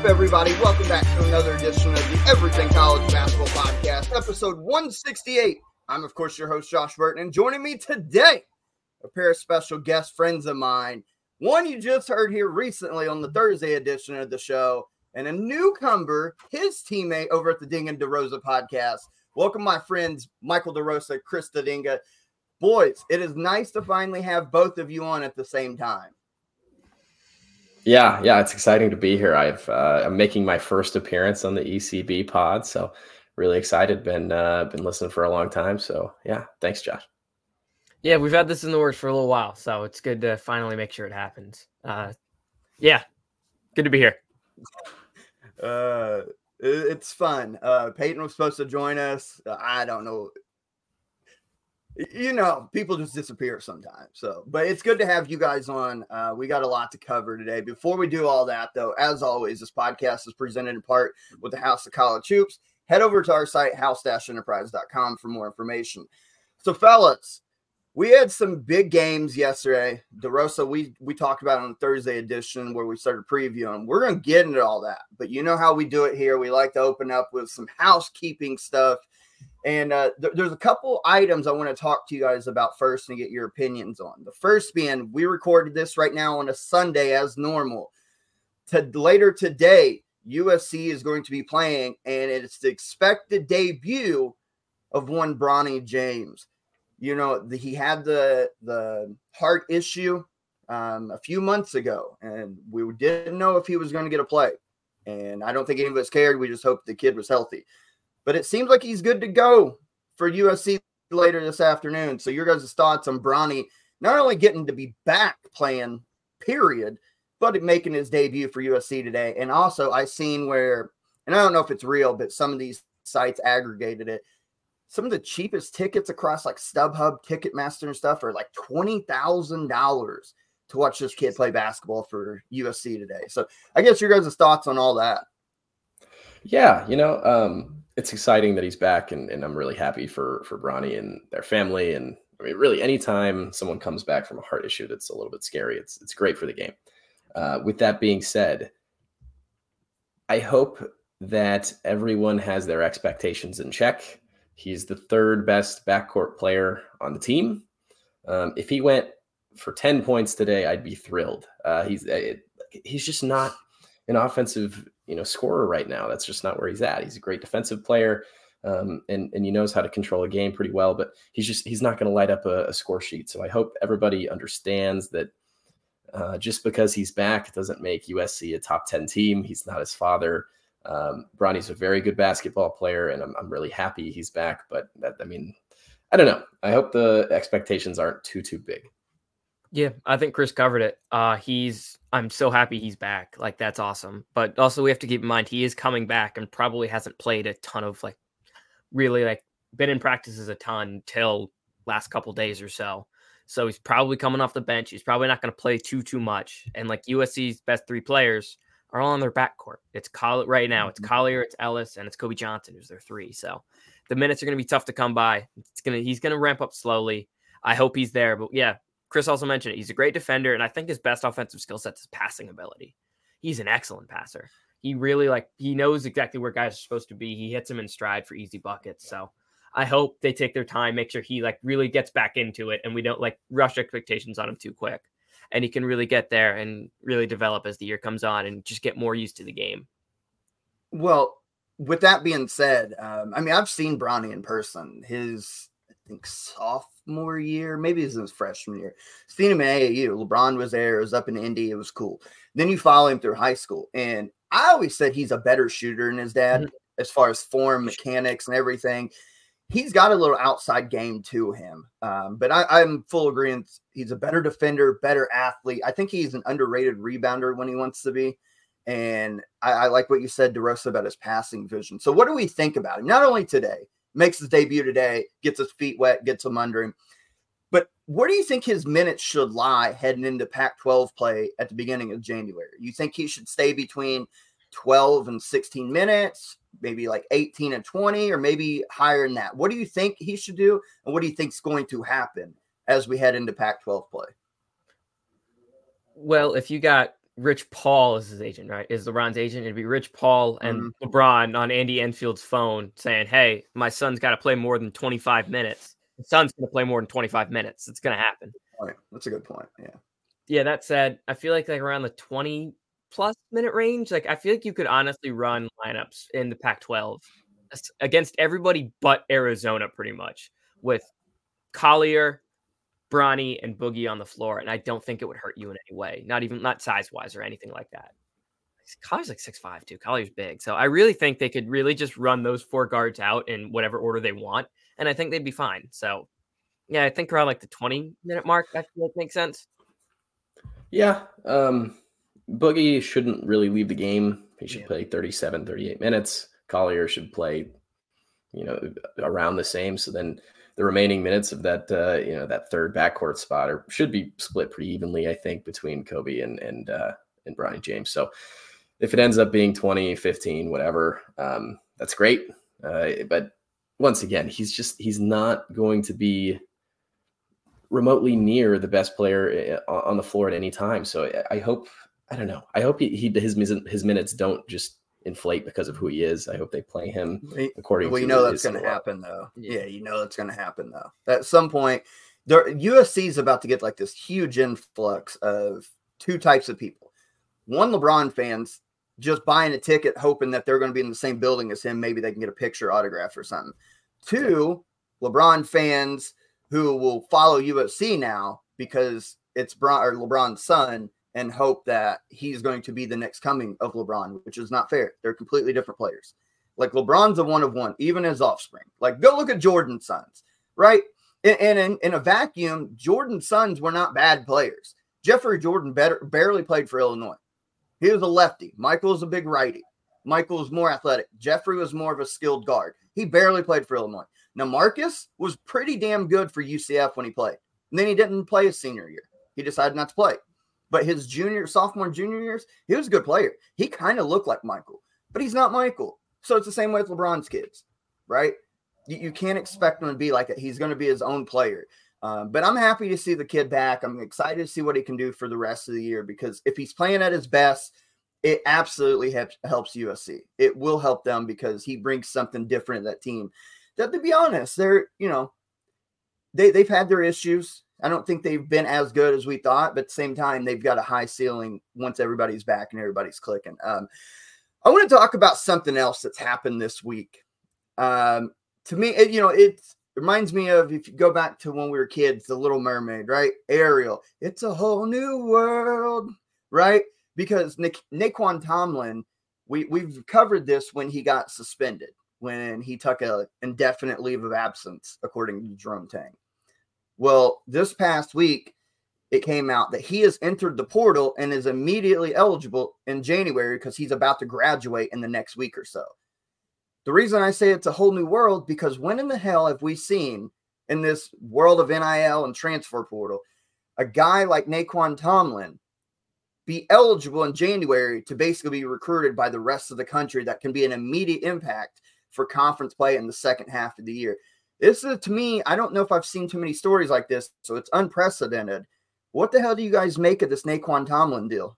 Up, everybody? Welcome back to another edition of the Everything College Basketball Podcast, episode 168. I'm, of course, your host, Josh Burton, and joining me today, a pair of special guest friends of mine. One you just heard here recently on the Thursday edition of the show, and a newcomer, his teammate over at the Dinga and DeRosa podcast. Welcome, my friends, Michael DeRosa, Chris Dinga. Boys, it is nice to finally have both of you on at the same time. Yeah, yeah, it's exciting to be here. I've uh, I'm making my first appearance on the ECB pod, so really excited. Been uh, been listening for a long time, so yeah, thanks, Josh. Yeah, we've had this in the works for a little while, so it's good to finally make sure it happens. Uh, yeah, good to be here. Uh, it's fun. Uh, Peyton was supposed to join us. I don't know you know, people just disappear sometimes. So, but it's good to have you guys on. Uh, we got a lot to cover today. Before we do all that, though, as always, this podcast is presented in part with the House of College Hoops. Head over to our site, house-enterprise.com for more information. So, fellas, we had some big games yesterday. DeRosa, we we talked about on the Thursday edition where we started previewing. We're gonna get into all that, but you know how we do it here. We like to open up with some housekeeping stuff and uh, th- there's a couple items I want to talk to you guys about first and get your opinions on. The first being, we recorded this right now on a Sunday as normal. To later today, USC is going to be playing, and it's the expected debut of one Bronny James. You know, the, he had the the heart issue um, a few months ago, and we didn't know if he was going to get a play. And I don't think any of us cared. We just hoped the kid was healthy but it seems like he's good to go for USC later this afternoon. So your guys' thoughts on Bronny not only getting to be back playing, period, but making his debut for USC today. And also I seen where, and I don't know if it's real, but some of these sites aggregated it. Some of the cheapest tickets across like StubHub, Ticketmaster, and stuff are like twenty thousand dollars to watch this kid play basketball for USC today. So I guess your guys' thoughts on all that. Yeah, you know, um, it's exciting that he's back, and, and I'm really happy for for Bronny and their family. And I mean, really, anytime someone comes back from a heart issue that's a little bit scary, it's it's great for the game. Uh, with that being said, I hope that everyone has their expectations in check. He's the third best backcourt player on the team. Um, if he went for 10 points today, I'd be thrilled. Uh, he's it, he's just not an offensive you know scorer right now. That's just not where he's at. He's a great defensive player. Um, and and he knows how to control a game pretty well, but he's just he's not going to light up a, a, score sheet. So I hope everybody understands that uh, just because he's back doesn't make USC a top ten team. He's not his father. Um, Bronny's a very good basketball player, and I'm I'm really happy he's back. But that, I mean, I don't know. I hope the expectations aren't too too big. Yeah, I think Chris covered it. Uh, he's I'm so happy he's back. Like that's awesome. But also we have to keep in mind he is coming back and probably hasn't played a ton of like really like been in practices a ton till last couple days or so. So he's probably coming off the bench. He's probably not going to play too too much. And like USC's best three players are all on their backcourt. It's Collier right now. It's mm-hmm. Collier, it's Ellis, and it's Kobe Johnson who's their three. So the minutes are going to be tough to come by. It's gonna he's going to ramp up slowly. I hope he's there. But yeah, Chris also mentioned it. He's a great defender, and I think his best offensive skill set is passing ability. He's an excellent passer. He really like he knows exactly where guys are supposed to be. He hits them in stride for easy buckets. So I hope they take their time, make sure he like really gets back into it, and we don't like rush expectations on him too quick. And he can really get there and really develop as the year comes on, and just get more used to the game. Well, with that being said, um, I mean I've seen Bronny in person. His think sophomore year, maybe it was his freshman year. Seen him at AAU. LeBron was there. It was up in Indy. It was cool. Then you follow him through high school, and I always said he's a better shooter than his dad mm-hmm. as far as form, mechanics, and everything. He's got a little outside game to him, um, but I, am full agreement. He's a better defender, better athlete. I think he's an underrated rebounder when he wants to be. And I, I like what you said, DeRosa, about his passing vision. So, what do we think about him? Not only today, makes his debut today, gets his feet wet, gets him under him. But where do you think his minutes should lie heading into Pac 12 play at the beginning of January? You think he should stay between 12 and 16 minutes, maybe like 18 and 20, or maybe higher than that? What do you think he should do? And what do you think is going to happen as we head into Pac 12 play? Well, if you got Rich Paul is his agent, right? Is LeBron's agent. It'd be Rich Paul and mm-hmm. LeBron on Andy Enfield's phone saying, Hey, my son's got to play more than 25 minutes. The son's going to play more than 25 minutes. It's going to happen. Right. That's a good point. Yeah. Yeah. That said, I feel like like around the 20 plus minute range, like I feel like you could honestly run lineups in the Pac 12 against everybody but Arizona pretty much with Collier, Bronny and Boogie on the floor, and I don't think it would hurt you in any way. Not even not size wise or anything like that. Collier's like six five too. Collier's big, so I really think they could really just run those four guards out in whatever order they want, and I think they'd be fine. So, yeah, I think around like the twenty minute mark, that makes sense. Yeah, um, Boogie shouldn't really leave the game. He should yeah. play 37, 38 minutes. Collier should play, you know, around the same. So then the remaining minutes of that uh, you know that third backcourt spot or should be split pretty evenly, I think, between Kobe and and uh, and Bronny James. So if it ends up being 20, 15, whatever, um, that's great. Uh, but once again, he's just he's not going to be remotely near the best player uh, on the floor at any time. So I hope I don't know. I hope he, he his his minutes don't just inflate because of who he is. I hope they play him according. Well, you know that's going to happen, though. Yeah. yeah, you know that's going to happen, though. At some point, there USC is about to get like this huge influx of two types of people. One, LeBron fans just buying a ticket, hoping that they're going to be in the same building as him. Maybe they can get a picture, autograph, or something. Two, LeBron fans who will follow USC now because it's Bron or LeBron's son and hope that he's going to be the next coming of LeBron, which is not fair. They're completely different players. Like LeBron's a one of one, even his offspring. Like go look at Jordan's sons, right? And in, in, a vacuum, Jordan's sons were not bad players. Jeffrey Jordan better, barely played for Illinois. He was a lefty. Michael was a big righty. Michael was more athletic. Jeffrey was more of a skilled guard. He barely played for Illinois. Now Marcus was pretty damn good for UCF when he played. And then he didn't play his senior year. He decided not to play. But his junior, sophomore, junior years, he was a good player. He kind of looked like Michael, but he's not Michael. So it's the same way with LeBron's kids, right? You, you can't expect him to be like it. He's going to be his own player. Um, but I'm happy to see the kid back. I'm excited to see what he can do for the rest of the year because if he's playing at his best, it absolutely helps, helps USC. It will help them because he brings something different to that team. That to be honest, they're you know they they've had their issues. I don't think they've been as good as we thought, but at the same time, they've got a high ceiling once everybody's back and everybody's clicking. Um, I want to talk about something else that's happened this week. Um, to me, it, you know, it reminds me of if you go back to when we were kids, The Little Mermaid, right? Ariel, it's a whole new world, right? Because Nick, Nae'Qwan Tomlin, we we've covered this when he got suspended, when he took a indefinite leave of absence, according to Jerome Tang. Well, this past week, it came out that he has entered the portal and is immediately eligible in January because he's about to graduate in the next week or so. The reason I say it's a whole new world because when in the hell have we seen in this world of NIL and transfer portal a guy like Nae'Qwan Tomlin be eligible in January to basically be recruited by the rest of the country that can be an immediate impact for conference play in the second half of the year? This is to me, I don't know if I've seen too many stories like this, so it's unprecedented. What the hell do you guys make of this Nae'Qwan Tomlin deal?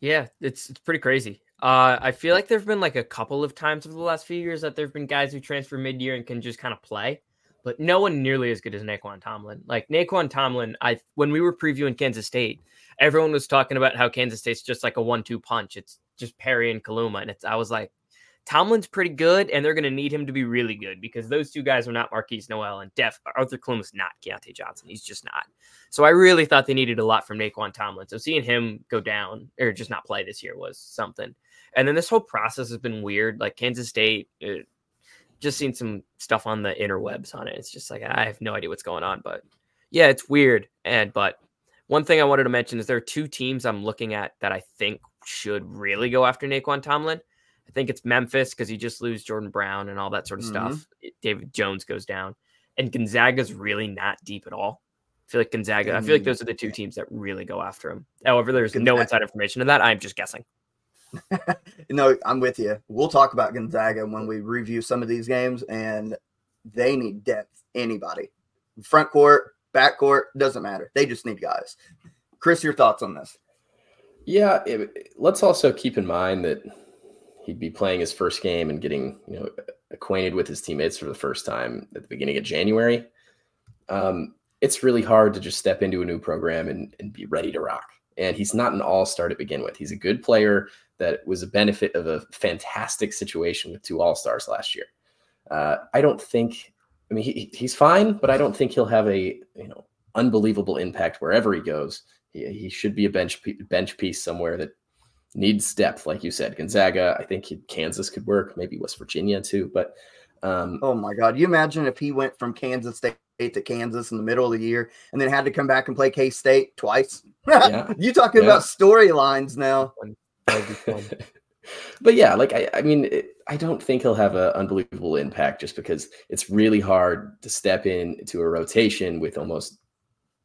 Yeah, it's it's pretty crazy. Uh, I feel like there've been like a couple of times over the last few years that there've been guys who transfer mid-year and can just kind of play, but no one nearly as good as Nae'Qwan Tomlin. Like Nae'Qwan Tomlin, I when we were previewing Kansas State, everyone was talking about how Kansas State's just like a one-two punch. It's just Perry and Kaluma, and it's I was like, Tomlin's pretty good, and they're going to need him to be really good because those two guys are not Markquis Nowell and Def. Arthur is not Keyontae Johnson. He's just not. So I really thought they needed a lot from Nae'Qwan Tomlin. So seeing him go down or just not play this year was something. And then this whole process has been weird. Like Kansas State, it, uh, just seen some stuff on the interwebs on it. It's just like I have no idea what's going on, but yeah, it's weird. And but one thing I wanted to mention is there are two teams I'm looking at that I think should really go after Nae'Qwan Tomlin. I think it's Memphis because you just lose Jordan Brown and all that sort of mm-hmm. stuff. David Jones goes down, and Gonzaga's really not deep at all. I feel like Gonzaga. Mm-hmm. I feel like those are the two mm. teams that really go after him. However, there's Gonzaga. no inside information on that. I'm just guessing. no, I'm with you. We'll talk about Gonzaga when we review some of these games, and they need depth. Anybody, front court, back court, doesn't matter. They just need guys. Chris, your thoughts on this? Yeah, it, let's also keep in mind that he'd be playing his first game and getting you know acquainted with his teammates for the first time at the beginning of January. Um, it's really hard to just step into a new program and, and be ready to rock. And he's not an all star to begin with. He's a good player that was a benefit of a fantastic situation with two all stars last year. Uh, I don't think. I mean, he, he's fine, but I don't think he'll have a you know unbelievable impact wherever he goes. He, he should be a bench bench piece somewhere that needs depth, like you said. Gonzaga, I think Kansas could work, maybe West Virginia too. But um, oh my God, you imagine if he went from Kansas State to Kansas in the middle of the year and then had to come back and play K State twice? Yeah. you talking yeah. about storylines now? but yeah, like I, I mean, it, I don't think he'll have an unbelievable impact just because it's really hard to step into a rotation with almost,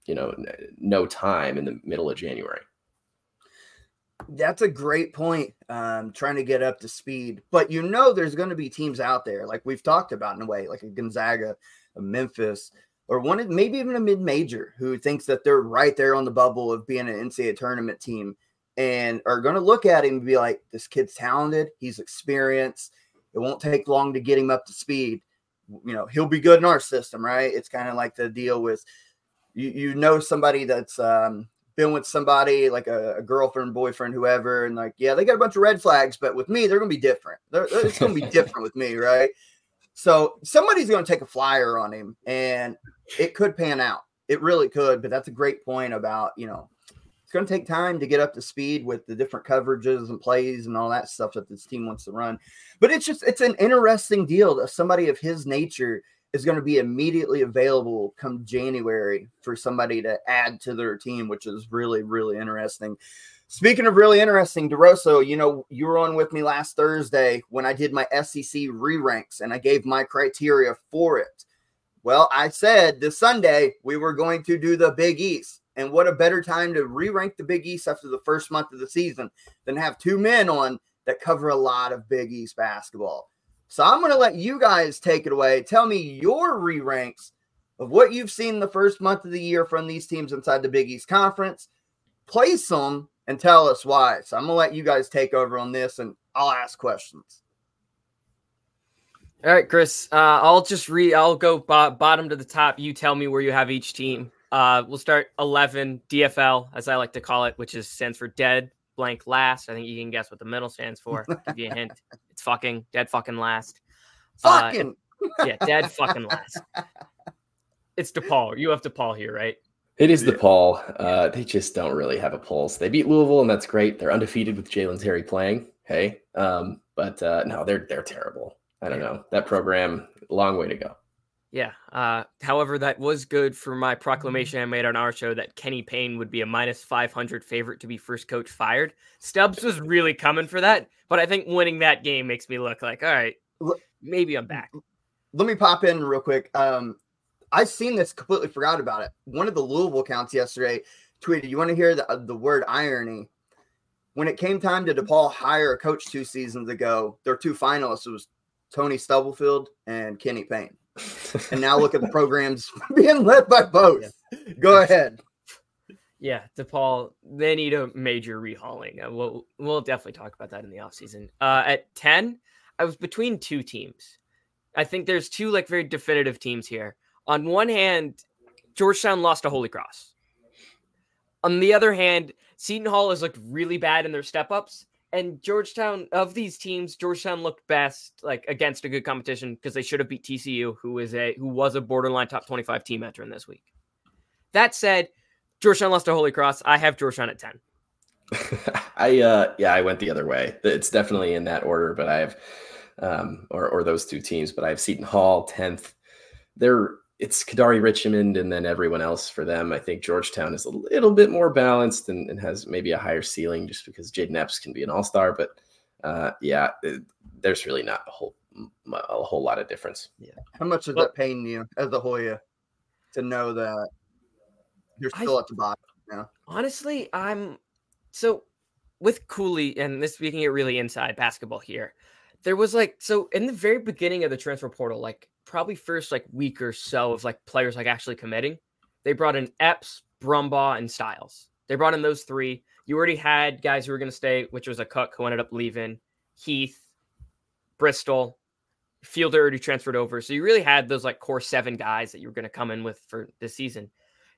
you know, no time in the middle of January. That's a great point. Um, trying to get up to speed, but you know, there's going to be teams out there like we've talked about in a way, like a Gonzaga, a Memphis, or one, maybe even a mid-major who thinks that they're right there on the bubble of being an NCAA tournament team and are going to look at him and be like, this kid's talented. He's experienced. It won't take long to get him up to speed. You know, he'll be good in our system, right? It's kind of like the deal with you, you know, somebody that's um, been with somebody like a, a, girlfriend, boyfriend, whoever, and like, yeah, they got a bunch of red flags, but with me, they're to be different. They're, it's to be different with me, right? So somebody's to take a flyer on him and it could pan out. It really could, but that's a great point about, you know, it's going to take time to get up to speed with the different coverages and plays and all that stuff that this team wants to run. But it's just it's an interesting deal that somebody of his nature is going to be immediately available come January for somebody to add to their team, which is really really interesting. Speaking of really interesting, DeRosa, you know, you were on with me last Thursday when I did my SEC re ranks and I gave my criteria for it. Well, I said this Sunday we were going to do the Big East. And what a better time to re rank the Big East after the first month of the season than have two men on that cover a lot of Big East basketball. So I'm going to let you guys take it away. Tell me your re ranks of what you've seen the first month of the year from these teams inside the Big East Conference. Place them and tell us why. So I'm going to let you guys take over on this and I'll ask questions. All right, Chris. Uh, I'll just read. I'll go bo- bottom to the top. You tell me where you have each team. Uh, we'll start 11 DFL, as I like to call it, which is stands for dead blank last. I think you can guess what the middle stands for. Give you a hint. It's fucking dead fucking last. Uh, fucking. Uh, yeah, dead fucking last. It's DePaul. You have DePaul here, right? It is DePaul. Uh, they just don't really have a pulse. They beat Louisville, and that's great. They're undefeated with Jalen Terry playing. Hey, um, but uh, no, they're they're terrible. I don't know that program. Long way to go. Yeah. Uh, however, that was good for my proclamation I made on our show that Kenny Payne would be a minus 500 favorite to be first coach fired. Stubbs was really coming for that, but I think winning that game makes me look like, all right, maybe I'm back. Let me pop in real quick. Um, I seen this, completely forgot about it. One of the Louisville counts yesterday tweeted, "You want to hear the uh, the word irony?" When it came time to DePaul hire a coach two seasons ago, their two finalists was Tony Stubblefield and Kenny Payne and now look at the programs being led by both. Yeah. Go ahead. Yeah, DePaul, they need a major rehauling. Uh, we'll we'll definitely talk about that in the offseason. Uh, at 10, I was between two teams. I think there's two like very definitive teams here. On one hand, Georgetown lost to Holy Cross. On the other hand, Seton Hall has looked really bad in their step ups and Georgetown of these teams, Georgetown looked best like against a good competition because they should have beat TCU, who is a who was a borderline top 25 team entering this week. That said, Georgetown lost to Holy Cross. I have Georgetown at 10. I uh yeah, I went the other way. It's definitely in that order, but I have um or or those two teams, but I have Seton Hall 10th. They're it's Kadary Richmond and then everyone else for them. I think Georgetown is a little bit more balanced and, and has maybe a higher ceiling just because Jayden Epps can be an all star. But uh, yeah, it, there's really not a whole a whole lot of difference. Yeah. How much does well, that pain you as a Hoya to know that you're still I, at the bottom now? Honestly, I'm so with Cooley, and this we can get really inside basketball here. There was like so in the very beginning of the transfer portal, like probably first like week or so of like players like actually committing, they brought in Epps, Brumbaugh, and Styles They brought in those three. You already had guys who were going to stay, which was Akok who ended up leaving, Heath, Bristol, Fielder already transferred over. So you really had those like core seven guys that you were going to come in with for this season.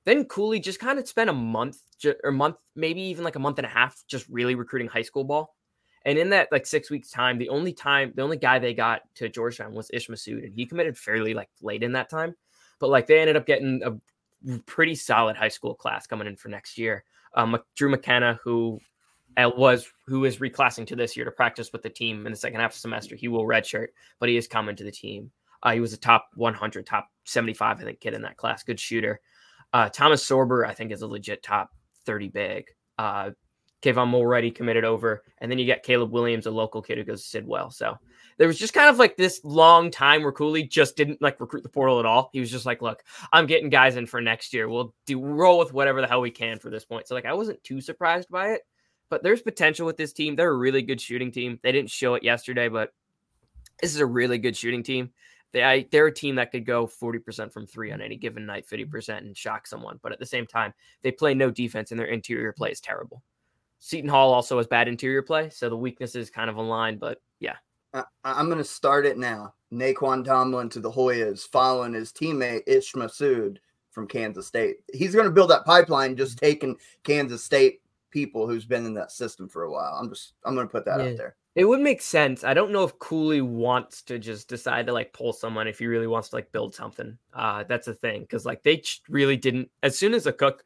Then Cooley just kind of spent a month or month, maybe even like a month and a half, just really recruiting high school ball. And in that like six weeks time, the only time, the only guy they got to Georgetown was Ish Massoud, and he committed fairly like late in that time. But like they ended up getting a pretty solid high school class coming in for next year. Um, Drew McKenna, who uh, was who is reclassing to this year to practice with the team in the second half of the semester. He will redshirt, but he is coming to the team. Uh, he was a top 100, top 75, I think, kid in that class. Good shooter. Uh, Thomas Sorber, I think, is a legit top 30 big. Uh, Kayvon Mulready committed over, and then you get Caleb Williams, a local kid who goes to Sidwell. So there was just kind of like this long time where Cooley just didn't like recruit the portal at all. He was just like, "Look, I'm getting guys in for next year. We'll do roll with whatever the hell we can for this point." So like, I wasn't too surprised by it, but there's potential with this team. They're a really good shooting team. They didn't show it yesterday, but this is a really good shooting team. They, they're a team that could go 40% from three on any given night, 50% and shock someone. But at the same time, they play no defense and their interior play is terrible. Seton Hall also has bad interior play, so the weaknesses kind of align. But yeah, I, am going to start it now. Nae'Qwan Tomlin to the Hoyas, following his teammate Ish Massoud from Kansas State. He's going to build that pipeline, just taking Kansas State people who's been in that system for a while. I'm just I'm going to put that yeah. out there. It would make sense. I don't know if Cooley wants to just decide to like pull someone if he really wants to like build something. Uh, that's a thing because like they really didn't. As soon as Akok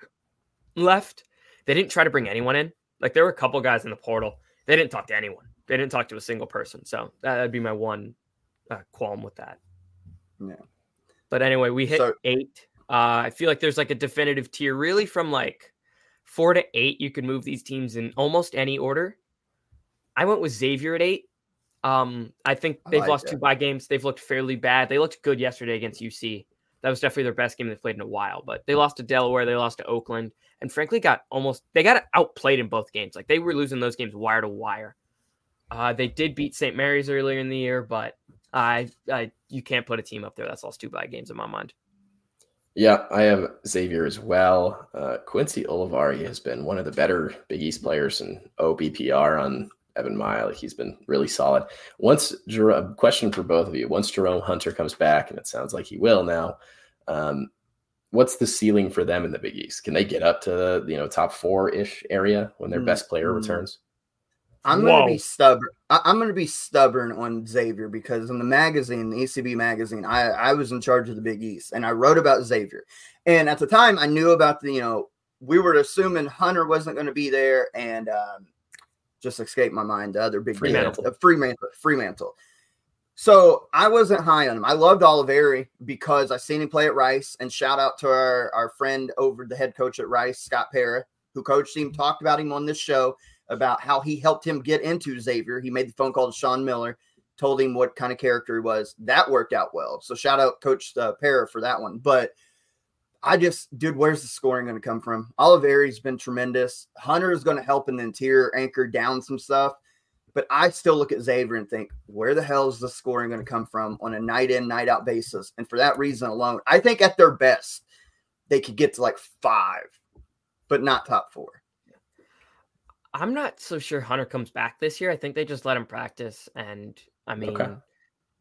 left, they didn't try to bring anyone in. Like there were a couple guys in the portal. They didn't talk to anyone. They didn't talk to a single person. So that'd be my one uh, qualm with that. Yeah. But anyway, we hit so, eight. Uh, I feel like there's like a definitive tier, really, from like four to eight. You can move these teams in almost any order. I went with Xavier at eight. Um, I think they've I like lost two bye games. They've looked fairly bad. They looked good yesterday against UC. That was definitely their best game they've played in a while. But they lost to Delaware. They lost to Oakland and frankly got almost they got outplayed in both games. Like they were losing those games wire to wire. Uh, they did beat St. Mary's earlier in the year, but I, I you can't put a team up there that's lost two bad games in my mind. Yeah, I have Xavier as well. Uh, Quincy Olivari has been one of the better Big East players in OBPR on EvanMiya. He's been really solid. Once Jerome, question for both of you. Once Jerome Hunter comes back, and it sounds like he will now, um, what's the ceiling for them in the Big East? Can they get up to you know top four ish area when their mm-hmm. best player mm. returns? I'm Whoa. gonna be stubborn. I, am gonna be stubborn on Xavier because in the magazine, the ECB magazine, I, I was in charge of the Big East and I wrote about Xavier. And at the time, I knew about the you know we were assuming Hunter wasn't going to be there and um, just escaped my mind the other big Freemantle. Deal, uh, Freemantle, Freemantle. So I wasn't high on him. I loved Olivari because I seen him play at Rice. And shout out to our, our friend over the head coach at Rice, Scott Pera, who coached him, talked about him on this show about how he helped him get into Xavier. He made the phone call to Sean Miller, told him what kind of character he was. That worked out well. So shout out Coach uh, Pera for that one. But I just, dude, where's the scoring going to come from? Olivari's been tremendous. Hunter is going to help in the interior anchor down some stuff. But I still look at Xavier and think, where the hell is the scoring going to come from on a night in, night out basis? And for that reason alone, I think at their best, they could get to like five, but not top four. I'm not so sure Hunter comes back this year. I think they just let him practice. And I mean, okay.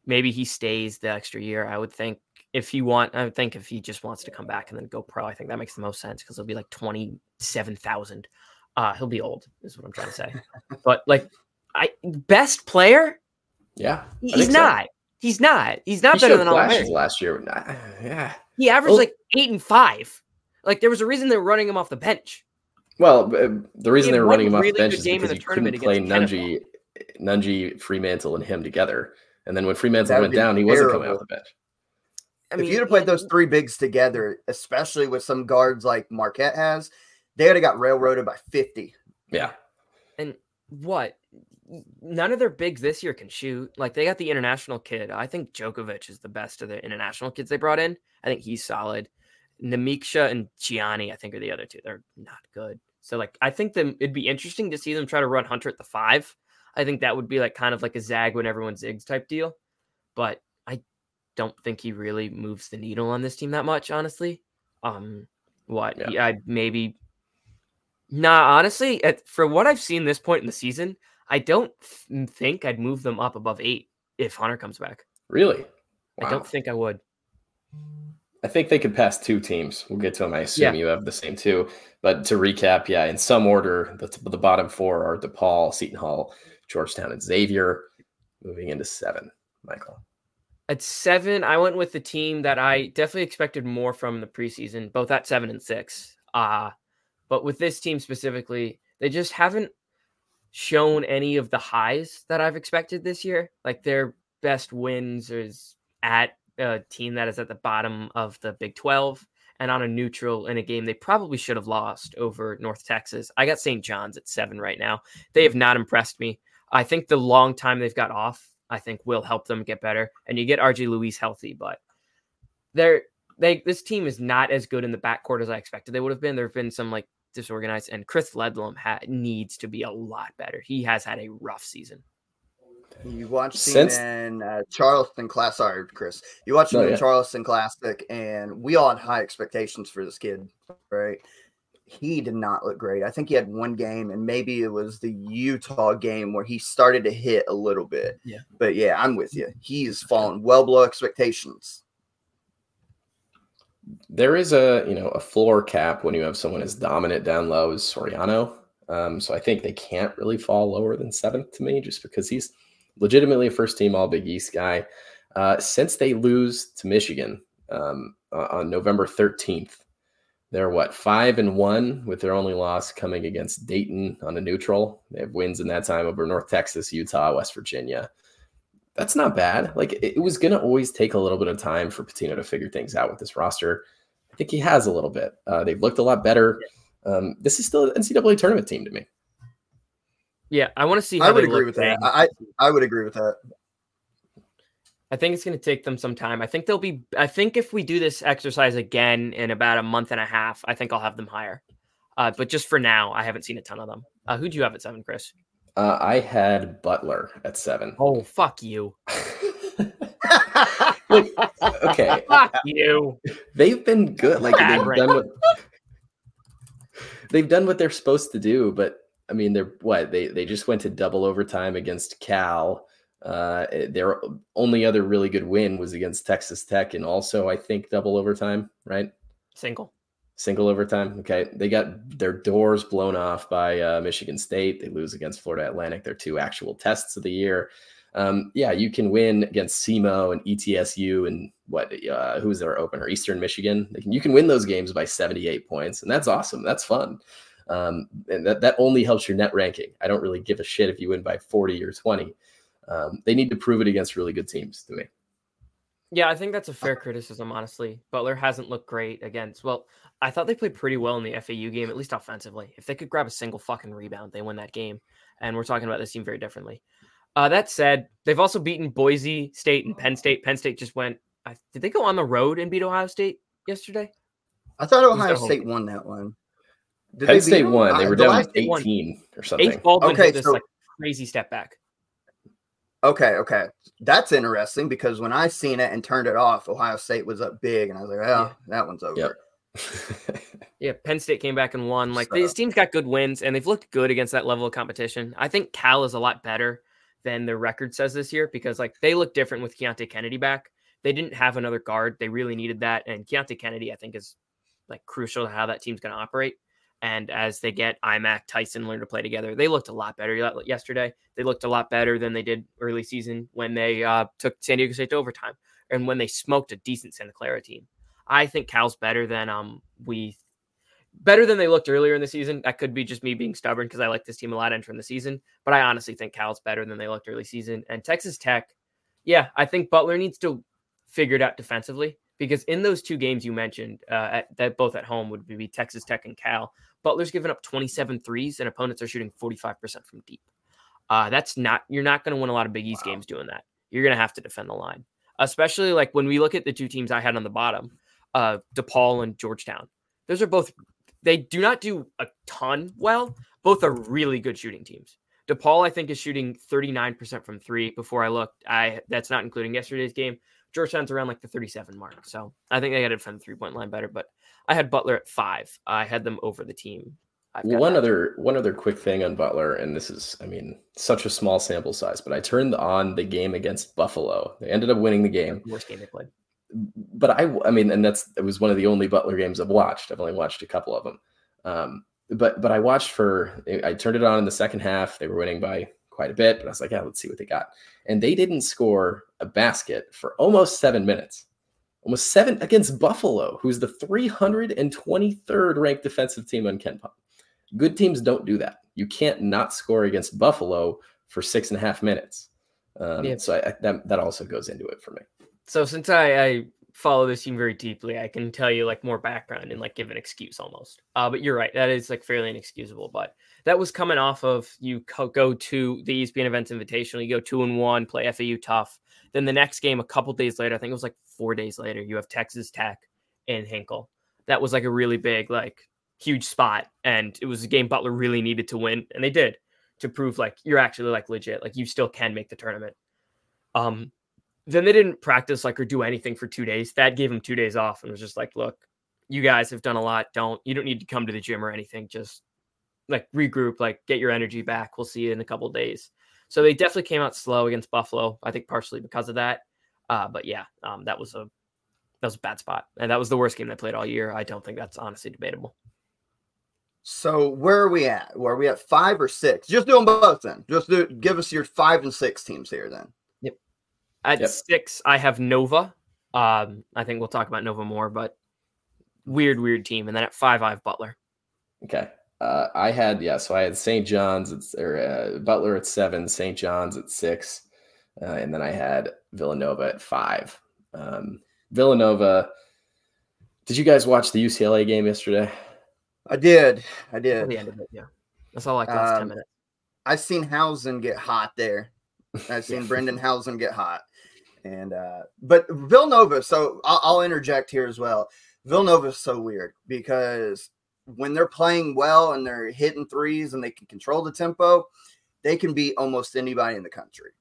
maybe he stays the extra year. I would think if he want, I think if he just wants to come back and then go pro, I think that makes the most sense because he'll be like 27,000. Uh, he'll be old, is what I'm trying to say. but like I best player? Yeah, he's not. So. He's not. He's not he better than all last year. Yeah, he averaged well, like eight and five. Like there was a reason they were running him off the bench. Well, uh, the reason they were running him off the bench is because he couldn't play Nunge, Nunge, Freemantle, and him together. And then when Freemantle went down, he wasn't coming off the bench. I mean, if you'd have played those three bigs together, especially with some guards like Marquette has, they would have got railroaded by 50. Yeah. And what? none of their bigs this year can shoot. Like they got the international kid. I think Djokovic is the best of the international kids they brought in. I think he's solid. Nemeiksa and Gianni, I think, are the other two. They're not good. So like I think them it'd be interesting to see them try to run Hunter at the five. I think that would be like kind of like a zag when everyone zigs type deal. But I don't think he really moves the needle on this team that much, honestly. Um what yeah, yeah maybe Nah, honestly, at, for what I've seen this point in the season, I don't th- think I'd move them up above eight if Hunter comes back. Really? Wow. I don't think I would. I think they could pass two teams. We'll get to them. I assume yeah. you have the same two. But to recap, yeah, in some order, the, the bottom four are DePaul, Seton Hall, Georgetown, and Xavier. Moving into seven, Michael. At seven, I went with the team that I definitely expected more from the preseason, both at seven and six. Uh, but with this team specifically, they just haven't shown any of the highs that I've expected this year. Like their best wins is at a team that is at the bottom of the Big 12 and on a neutral in a game they probably should have lost over North Texas. I got St. John's at seven right now. They have not impressed me. I think the long time they've got off, I think will help them get better. And you get RJ Luis healthy, but they're they this team is not as good in the backcourt as I expected they would have been. There have been some like disorganized, and Chris Ledlum ha- needs to be a lot better. He has had a rough season. You watched Since... in uh, Charleston class. Sorry, Chris. You watched him oh, in Charleston Classic, and we all had high expectations for this kid, right? He did not look great. I think he had one game, and maybe it was the Utah game where he started to hit a little bit. Yeah. But yeah, I'm with you. He's fallen well below expectations. There is a you know a floor cap when you have someone as dominant down low as Soriano. Um, so I think they can't really fall lower than seventh to me, just because he's legitimately a first team All Big East guy. Uh, since they lose to Michigan um, on November 13th, they're what five and one with their only loss coming against Dayton on a neutral. They have wins in that time over North Texas, Utah, West Virginia. That's not bad. Like it, it was going to always take a little bit of time for Pitino to figure things out with this roster. I think he has a little bit. Uh, they've looked a lot better. Um, this is still an NCAA tournament team to me. Yeah, I want to see. I would agree with that. I I would agree with that. I think it's going to take them some time. I think they'll be. I think if we do this exercise again in about a month and a half, I think I'll have them higher. Uh, but just for now, I haven't seen a ton of them. Uh, who do you have at seven, Chris? Uh, I had Butler at seven. Oh, fuck you. okay. Fuck you. They've been good. Like they've done what they've done what they're supposed to do, but I mean, they're what they they just went to double overtime against Cal. Uh, their only other really good win was against Texas Tech, and also I think double overtime, right? Single, single overtime. Okay, they got their doors blown off by uh, Michigan State. They lose against Florida Atlantic. Their two actual tests of the year. Um, yeah, you can win against SEMO and ETSU and what? Uh, who's their opener? Eastern Michigan. Can, you can win those games by 78 points, and that's awesome. That's fun. Um, and that, that only helps your net ranking. I don't really give a shit if you win by 40 or 20. Um, they need to prove it against really good teams to me. Yeah, I think that's a fair criticism, honestly. Butler hasn't looked great against, well, I thought they played pretty well in the FAU game, at least offensively. If they could grab a single fucking rebound, they win that game. And we're talking about this team very differently. Uh, that said, they've also beaten Boise State and Penn State. Penn State just went, I, did they go on the road and beat Ohio State yesterday? I thought Ohio State won that one. Did Penn State won. They were down with 18 won. or something. Ace Baldwin okay, this like crazy step back. Okay, okay. That's interesting because when I seen it and turned it off, Ohio State was up big, and I was like, "Oh, yeah. that one's over." Yep. yeah, Penn State came back and won. Like so. these teams got good wins, and they've looked good against that level of competition. I think Cal is a lot better than their record says this year because like they look different with Keonte Kennedy back. They didn't have another guard. They really needed that, and Keonte Kennedy, I think, is like crucial to how that team's going to operate. And as they get Aimaq, Tyson learn to play together, they looked a lot better yesterday. They looked a lot better than they did early season when they uh, took San Diego State to overtime and when they smoked a decent Santa Clara team. I think Cal's better than um we better than they looked earlier in the season. That could be just me being stubborn because I like this team a lot entering the season, but I honestly think Cal's better than they looked early season. And Texas Tech, yeah, I think Butler needs to figure it out defensively because in those two games you mentioned, uh, at, that both at home would be Texas Tech and Cal. Butler's given up 27 threes, and opponents are shooting 45% from deep. Uh, that's not you're not going to win a lot of Big East wow. games doing that. You're going to have to defend the line, especially like when we look at the two teams I had on the bottom, uh, DePaul and Georgetown. Those are both they do not do a ton well. Both are really good shooting teams. DePaul, I think, is shooting 39% from three. Before I looked, I that's not including yesterday's game. Georgetown's around like the 37 mark. So I think they got to defend the three point line better. But I had Butler at five. I had them over the team one that. other one other quick thing on Butler, and this is, I mean, such a small sample size, but I turned on the game against Buffalo. They ended up winning the game. Worst game they played. But I, I mean, and that's it was one of the only Butler games I've watched. I've only watched a couple of them. Um, but but I watched for I turned it on in the second half. They were winning by quite a bit, but I was like, yeah, let's see what they got. And they didn't score a basket for almost seven minutes. Almost seven against Buffalo, who's the 323rd ranked defensive team on KenPom. Good teams don't do that. You can't not score against Buffalo for six and a half minutes. Um, yeah. So I, that that also goes into it for me. So since I, I follow this team very deeply, I can tell you like more background and like give an excuse almost. Uh, but you're right, that is like fairly inexcusable. But that was coming off of you go to the ESPN Events Invitational, you go two and one, play FAU tough. Then the next game, a couple days later, I think it was like four days later, you have Texas Tech and Hinkle. That was like a really big, like huge spot, and it was a game Butler really needed to win, and they did to prove like you're actually like legit, like you still can make the tournament. Um, then they didn't practice like or do anything for two days. That gave them two days off and was just like, look, you guys have done a lot. Don't you don't need to come to the gym or anything. Just like regroup, like get your energy back. We'll see you in a couple days. So they definitely came out slow against Buffalo. I think partially because of that. Uh, but yeah, um, that was a that was a bad spot, and that was the worst game they played all year. I don't think that's honestly debatable. So where are we at? Where are we at? Five or six? Just do them both then. Just do, give us your five and six teams here then. Yep. At yep. six, I have Nova. Um, I think we'll talk about Nova more, but weird, weird team. And then at five, I have Butler. Okay. Uh, I had yeah, so I had St. John's at, or uh, Butler at seven, St. John's at six, uh, and then I had Villanova at five. Um, Villanova. Did you guys watch the UCLA game yesterday? I did. I did. The end of it, yeah. That's all like last um, ten minutes. I've seen Hausen get hot there. I've seen Brendan Hausen get hot. And uh, but Villanova, so I'll, I'll interject here as well. Villanova is so weird because when they're playing well and they're hitting threes and they can control the tempo, they can beat almost anybody in the country.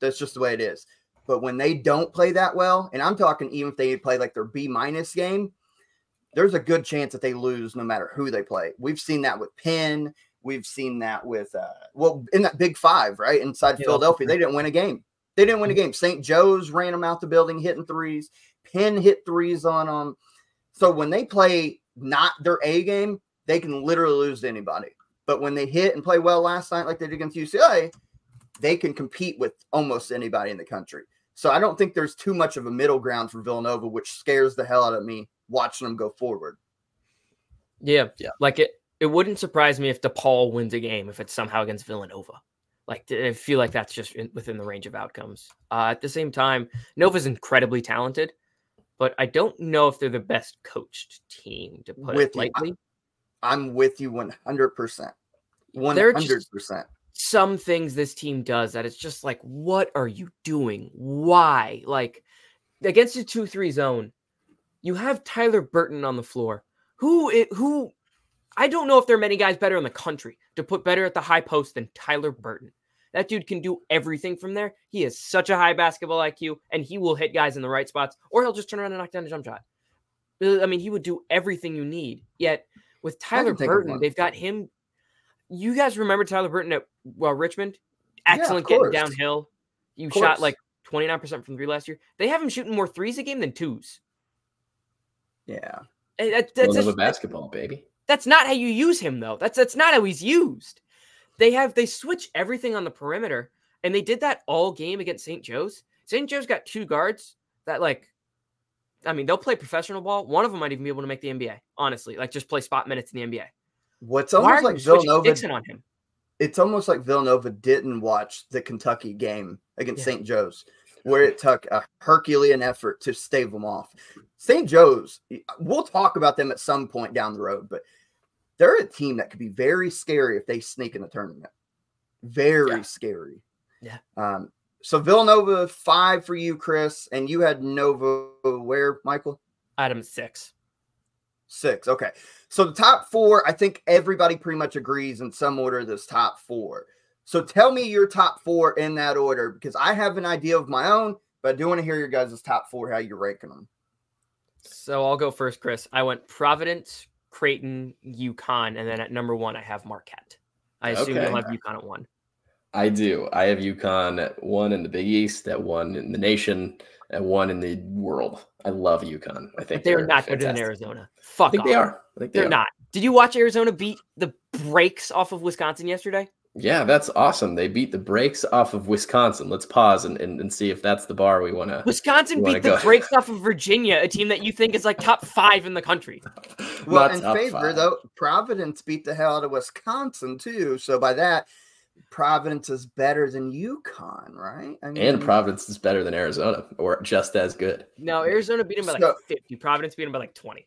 That's just the way it is. But when they don't play that well, and I'm talking even if they play like their B minus game, there's a good chance that they lose no matter who they play. We've seen that with Penn. We've seen that with uh well in that big five, right? Inside yeah, Philadelphia, they didn't win a game. They didn't win a game. St. Joe's ran them out the building, hitting threes. Penn hit threes on them. So when they play not their A game, they can literally lose to anybody. But when they hit and play well last night, like they did against UCLA, they can compete with almost anybody in the country. So I don't think there's too much of a middle ground for Villanova, which scares the hell out of me watching them go forward. Yeah, yeah. Like it, it wouldn't surprise me if DePaul wins a game if it's somehow against Villanova. Like I feel like that's just in, within the range of outcomes. Uh, at the same time, Nova's incredibly talented, but I don't know if they're the best coached team to put with it lightly. You. I'm with you 100. percent 100 percent. Some things this team does that it's just like, what are you doing? Why? Like against a two-three zone, you have Tyler Burton on the floor. Who it who I don't know if there are many guys better in the country to put better at the high post than Tyler Burton. That dude can do everything from there. He has such a high basketball IQ, and he will hit guys in the right spots, or he'll just turn around and knock down a jump shot. Uh, I mean, he would do everything you need. Yet with Tyler Burton, they've got him. You guys remember Tyler Burton at well Richmond? Excellent yeah, getting downhill. You shot like 29% from three last year. They have him shooting more threes a game than twos. Yeah. That, that's, that's, basketball, baby. That's not how you use him, though. That's that's not how he's used. They have they switch everything on the perimeter, and they did that all game against St. Joe's. St. Joe's got two guards that like, I mean, they'll play professional ball. One of them might even be able to make the NBA. Honestly, like just play spot minutes in the NBA. What's almost like Villanova on him. It's almost like Villanova didn't watch the Kentucky game against yeah. St. Joe's, where it took a Herculean effort to stave them off. St. Joe's, we'll talk about them at some point down the road, but they're a team that could be very scary if they sneak in the tournament. Very yeah. scary. Yeah. Um, so Villanova five for you, Chris, and you had Nova where, Michael? Item six. Six. Okay. So the top four, I think everybody pretty much agrees in some order this top four. So tell me your top four in that order because I have an idea of my own, but I do want to hear your guys' top four, how you're ranking them. So I'll go first, Chris. I went Providence, Creighton, UConn, and then at number one I have Marquette. I assume Okay. you'll have UConn at one. I do. I have UConn at one in the Big East, at one in the nation, at one in the world. I love UConn. I think But they're not better than fantastic. Arizona. I Fuck think off. they are. I think they They're are. not. Did you watch Arizona beat the brakes off of Wisconsin yesterday? Yeah, that's awesome. They beat the brakes off of Wisconsin. Let's pause and, and, and see if that's the bar we want to. Wisconsin You wanna beat the brakes off of Virginia, a team that you think is like top five in the country. Well, in favor though, Providence beat the hell out of Wisconsin too. So by that, Providence is better than UConn, right? I And Providence is better than Arizona, or just as good. No, Arizona beat them by like 50. Providence beat them by like 20.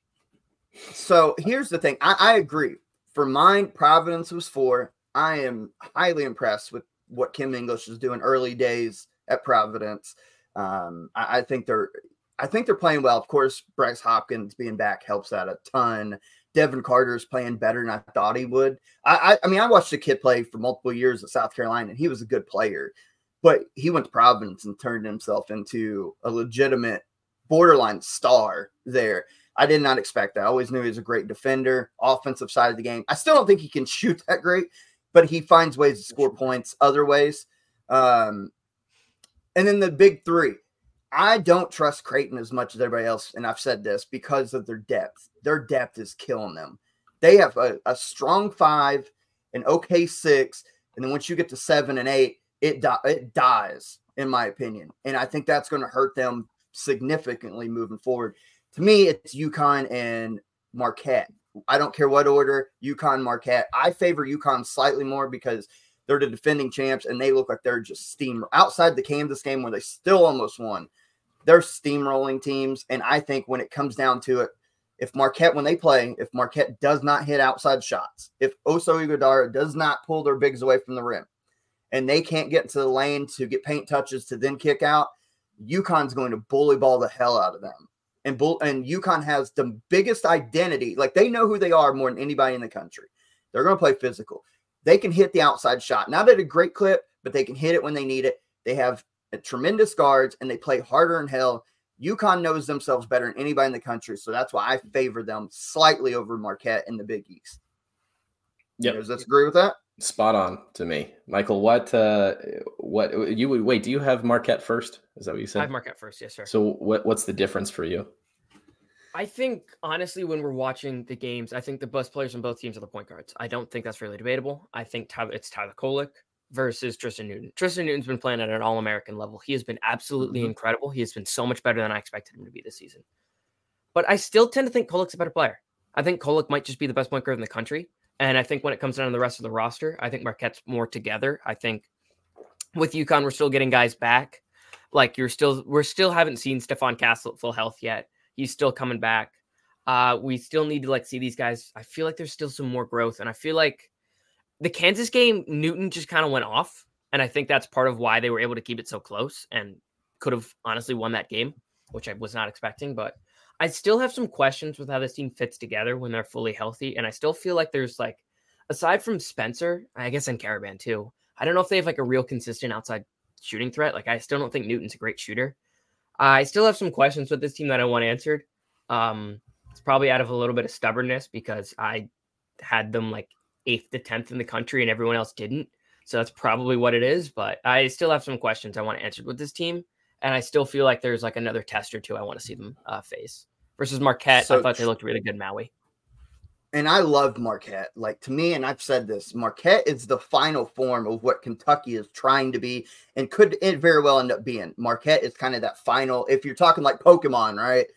So here's the thing. I, I agree. For mine, Providence was four. I am highly impressed with what Kim English is doing early days at Providence. Um, I, I think they're I think they're playing well. Of course, Bryce Hopkins being back helps that a ton. Devin Carter is playing better than I thought he would. I, I, I mean, I watched the kid play for multiple years at South Carolina, and he was a good player. But he went to Providence and turned himself into a legitimate borderline star there. I did not expect that. I always knew he was a great defender, offensive side of the game. I still don't think he can shoot that great, but he finds ways to score points other ways. Um, and then the big three. I don't trust Creighton as much as everybody else, and I've said this because of their depth. Their depth is killing them. They have a, a strong five, an okay six, and then once you get to seven and eight, it di- it dies, in my opinion. And I think that's going to hurt them significantly moving forward. To me, it's UConn and Marquette. I don't care what order, UConn, Marquette. I favor UConn slightly more because they're the defending champs and they look like they're just steam outside the Kansas game where they still almost won. They're steamrolling teams. And I think when it comes down to it, if Marquette, when they play, if Marquette does not hit outside shots, if Oso Ighodaro does not pull their bigs away from the rim, and they can't get into the lane to get paint touches to then kick out, UConn's going to bully ball the hell out of them. And bull and UConn has the biggest identity. Like they know who they are more than anybody in the country. They're going to play physical. They can hit the outside shot, not at a great clip, but they can hit it when they need it. They have a tremendous guards and they play harder than hell. UConn knows themselves better than anybody in the country, so that's why I favor them slightly over Marquette in the Big East. Yep. Does this agree with that? Spot on to me, Michael. What? Uh, what you would wait? Do you have Marquette first? Is that what you said? I have Marquette first, yes, sir. So what? What's the difference for you? I think honestly, when we're watching the games, I think the best players on both teams are the point guards. I don't think that's really debatable. I think Tyler, it's Tyler Kolek versus Tristan Newton. Tristan Newton's been playing at an All American level. He has been absolutely Mhm. incredible. He has been so much better than I expected him to be this season. But I still tend to think Kolek's a better player. I think Kolek might just be the best point guard in the country. And I think when it comes down to the rest of the roster, I think Marquette's more together. I think with UConn, we're still getting guys back. Like you're still, we're still haven't seen Stephon Castle at full health yet. He's still coming back. Uh, we still need to like see these guys. I feel like there's still some more growth, and I feel like the Kansas game, Newton just kind of went off, and I think that's part of why they were able to keep it so close and could have honestly won that game, which I was not expecting. But I still have some questions with how this team fits together when they're fully healthy, and I still feel like there's like, aside from Spencer, I guess and Karaban too. I don't know if they have like a real consistent outside shooting threat. Like I still don't think Newton's a great shooter. I still have some questions with this team that I want answered. Um, it's probably out of a little bit of stubbornness because I had them like eighth to tenth in the country and everyone else didn't. So that's probably what it is. But I still have some questions I want answered with this team, and I still feel like there's like another test or two I want to see them uh, face. Versus Marquette, So I thought they looked really good. Maui. and I loved Marquette. Like to me, and I've said this, Marquette is the final form of what Kentucky is trying to be, and could it very well end up being. Marquette is kind of that final. If you're talking like Pokemon, right?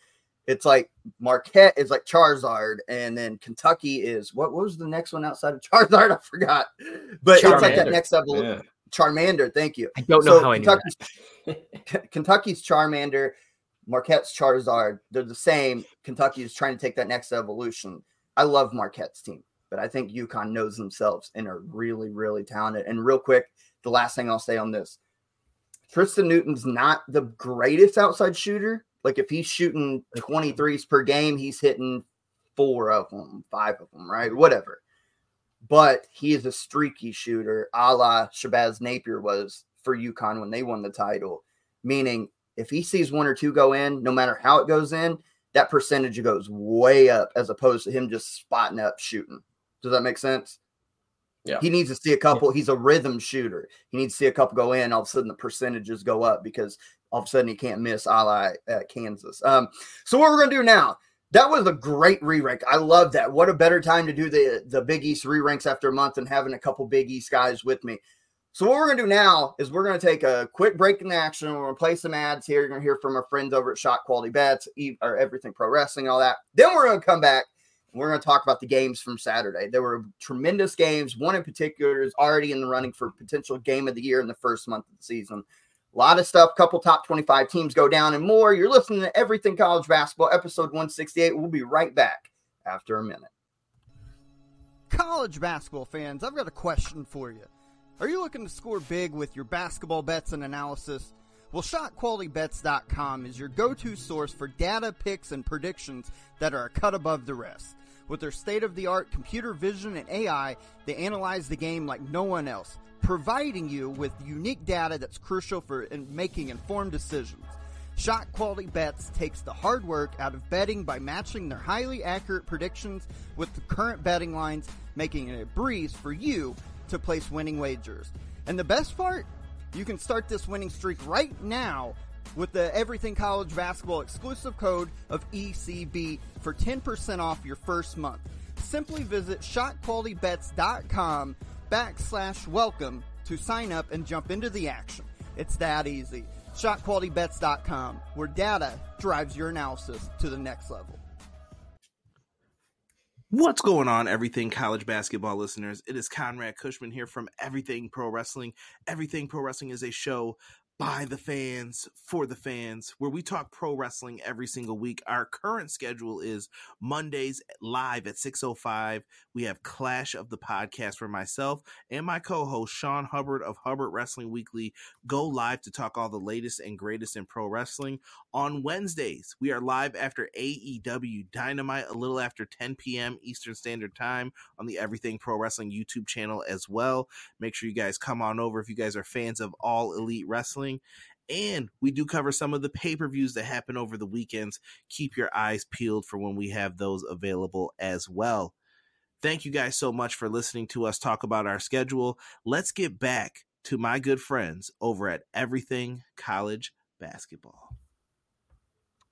It's like Marquette is like Charizard, and then Kentucky is what? What was the next one outside of Charizard? I forgot, but it's like that Charmander. next level. Yeah. Charmander, thank you. I don't know So how I knew that. Kentucky's, Kentucky's Charmander, Marquette's Charizard. They're the same. Kentucky is trying to take that next evolution. I love Marquette's team, but I think UConn knows themselves and are really, really talented. And real quick, the last thing I'll say on this Tristan Newton's not the greatest outside shooter. Like if he's shooting 23s per game, he's hitting four of them, five of them, right? Whatever. But he is a streaky shooter, a la Shabazz Napier was for UConn when they won the title. Meaning, if he sees one or two go in, no matter how it goes in, that percentage goes way up as opposed to him just spotting up shooting. Does that make sense? Yeah. He needs to see a couple. He's a rhythm shooter. He needs to see a couple go in. All of a sudden, the percentages go up because all of a sudden he can't miss a la at Kansas. Um, so what we're gonna do now? That was a great re-rank. I love that. What a better time to do the the Big East re-ranks after a month and having a couple Big East guys with me. So what we're gonna do now is we're gonna take a quick break in the action. We're gonna play some ads here. You're gonna hear from our friends over at Shot Quality Bets or Everything Pro Wrestling, all that. Then we're gonna come back. And we're gonna talk about the games from Saturday. There were tremendous games. One in particular is already in the running for potential game of the year in the first month of the season. A lot of stuff, couple top 25 teams go down and more. You're listening to Everything College Basketball, episode 168. We'll be right back after a minute. College basketball fans, I've got a question for you. Are you looking to score big with your basketball bets and analysis? Well, ShotQualityBets.com is your go to source for data, picks, and predictions that are a cut above the rest. With their state of the art computer vision and AI, they analyze the game like no one else, providing you with unique data that's crucial for in making informed decisions. Shot Quality Bets takes the hard work out of betting by matching their highly accurate predictions with the current betting lines, making it a breeze for you to place winning wagers. And the best part? You can start this winning streak right now with the Everything College Basketball exclusive code of ECB for 10% off your first month. Simply visit shotqualitybets.com backslash welcome to sign up and jump into the action. It's that easy. ShotQualityBets.com, where data drives your analysis to the next level. What's going on, everything college basketball listeners? It is Conrad Cushman here from Everything Pro Wrestling. Everything Pro Wrestling is a show by the fans for the fans where we talk pro wrestling every single week. Our current schedule is mondays live at 605 we have clash of the podcast for myself and my co-host sean hubbard of hubbard wrestling weekly. Go live to talk all the latest and greatest in pro wrestling. On wednesdays we are live after aew dynamite a little after 10 p.m eastern standard time on the everything pro wrestling youtube channel as well. Make sure you guys come on over if you guys are fans of all elite wrestling and we do cover some of the pay per views that happen over the weekends. Keep your eyes peeled for when we have those available as well. Thank you guys so much for listening to us talk about our schedule. Let's get back to my good friends over at Everything College Basketball.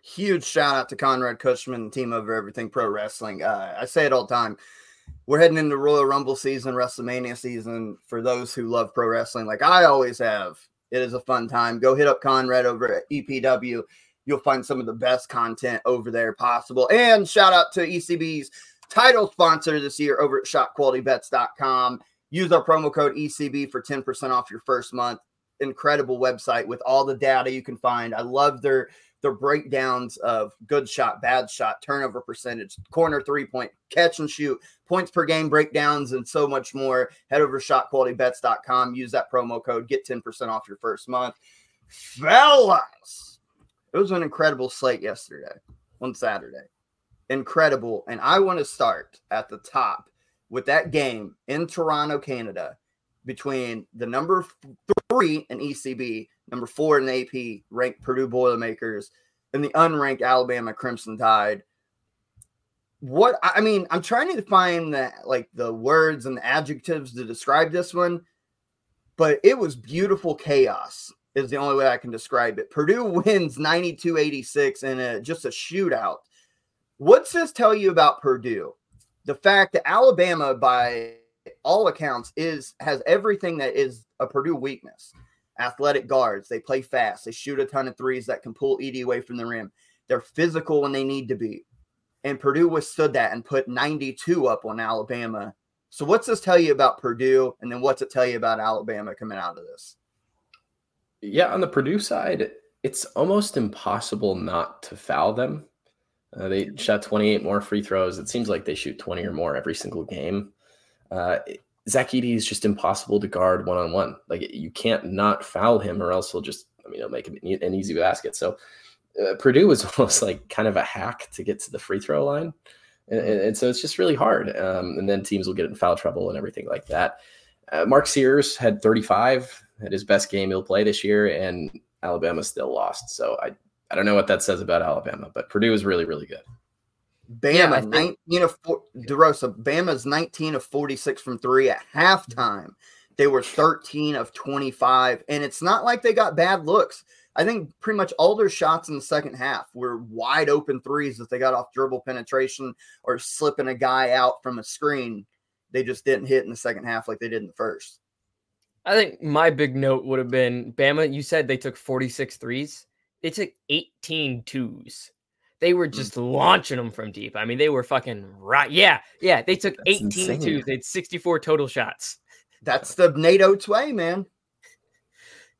Huge shout out to Conrad Cushman, and team over Everything Pro Wrestling. Uh, I say it all the time. We're heading into Royal Rumble season, WrestleMania season. For those who love pro wrestling, like I always have, it is a fun time. Go hit up Conrad over at EPW. You'll find some of the best content over there possible. And shout out to ECB's title sponsor this year over at shotqualitybets.com. Use our promo code ECB for 10% off your first month. Incredible website with all the data you can find. I love their their breakdowns of good shot, bad shot, turnover percentage, corner three point, catch and shoot, points per game breakdowns, and so much more. Head over to shotqualitybets.com. Use that promo code, get 10% off your first month. Fellas, it was an incredible slate yesterday on Saturday. Incredible. And I want to start at the top with that game in Toronto, Canada, between the number three in ECB number four in AP ranked Purdue Boilermakers, and the unranked Alabama Crimson Tide. What I mean, I'm trying to find the like the words and the adjectives to describe this one, but it was beautiful chaos is the only way I can describe it. Purdue wins 92-86 in a just a shootout. What's this tell you about Purdue? The fact that Alabama, by all accounts, is has everything that is a Purdue weakness athletic guards. They play fast. They shoot a ton of threes that can pull Edey away from the rim. They're physical when they need to be. And Purdue withstood that and put 92 up on Alabama. So, what's this tell you about Purdue? And then what's it tell you about Alabama coming out of this? Yeah, on the Purdue side, it's almost impossible not to foul them. Uh, they shot 28 more free throws. It seems like they shoot 20 or more every single game. Uh, Zach is just impossible to guard one on one. Like you can't not foul him, or else he'll just, I mean, he'll make an easy basket. So uh, Purdue was almost like kind of a hack to get to the free throw line, and, and so it's just really hard. Um, and then teams will get in foul trouble and everything like that. Uh, Mark Sears had 35 at his best game he'll play this year, and Alabama still lost. So I I don't know what that says about Alabama, but Purdue is really, really good. Bama, Yeah, I think- 19 of four, DeRosa, Bama's 19 of 46 from three at halftime. They were 13 of 25. And it's not like they got bad looks. I think pretty much all their shots in the second half were wide open threes that they got off dribble penetration or slipping a guy out from a screen. They just didn't hit in the second half like they did in the first. I think my big note would have been Bama. You said they took 46 threes. They took 18 twos. They were mm. just launching them from deep. I mean, they were fucking right. Yeah, yeah. They took That's 18 insane. twos. They had 64 total shots. That's the Nate Oats way, man.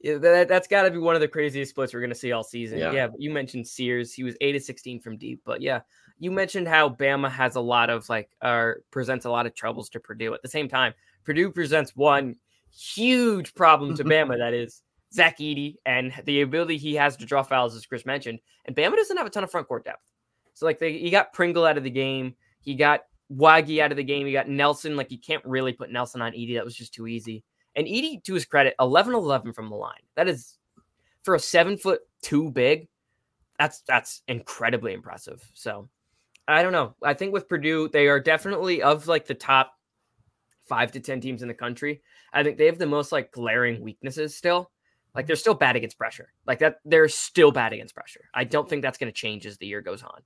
Yeah, that, that's got to be one of the craziest splits we're going to see all season. Yeah. Yeah. but you mentioned Sears. He was 8 of 16 from deep. But yeah, you mentioned how Bama has a lot of like, or presents a lot of troubles to Purdue. At the same time, Purdue presents one huge problem to Bama that is Zach Edey and the ability he has to draw fouls, as Chris mentioned. And Bama doesn't have a ton of front court depth. So, like, they, you got Pringle out of the game. He got Waggy out of the game. he got Nelson. Like, you can't really put Nelson on Edey. That was just too easy. And Edey, to his credit, 11 11 from the line. That is for a seven foot two big. That's that's incredibly impressive. So I don't know. I think with Purdue, they are definitely of like the top five to 10 teams in the country. I think they have the most like glaring weaknesses still. Like they're still bad against pressure. Like that, they're still bad against pressure. I don't think that's going to change as the year goes on.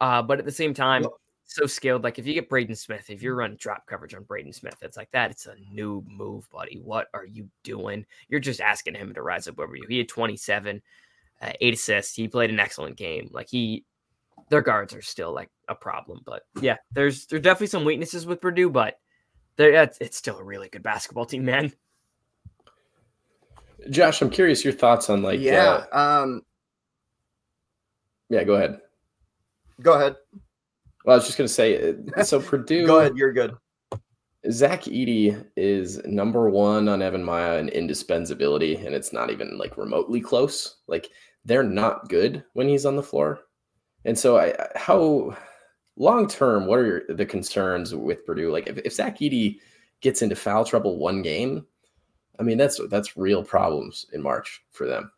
Uh, but at the same time, Well- so skilled. Like if you get Braden Smith, if you're running drop coverage on Braden Smith, it's like that. It's a new move, buddy. What are you doing? You're just asking him to rise up over you. He had 27, uh, eight assists. He played an excellent game. Like he, their guards are still like a problem. But yeah, there's there's definitely some weaknesses with Purdue, but they're, it's, it's still a really good basketball team, man. Josh, I'm curious your thoughts on like yeah. uh, um, yeah, go ahead. go ahead. Well, I was just gonna say uh, so Purdue Go ahead. You're good. Zach Edey is number one on EvanMiya in indispensability, and it's not even like remotely close. Like they're not good when he's on the floor, and so I I- how long term, what are your, the concerns with Purdue? Like if, if Zach Edey gets into foul trouble one game, I mean that's that's real problems in March for them.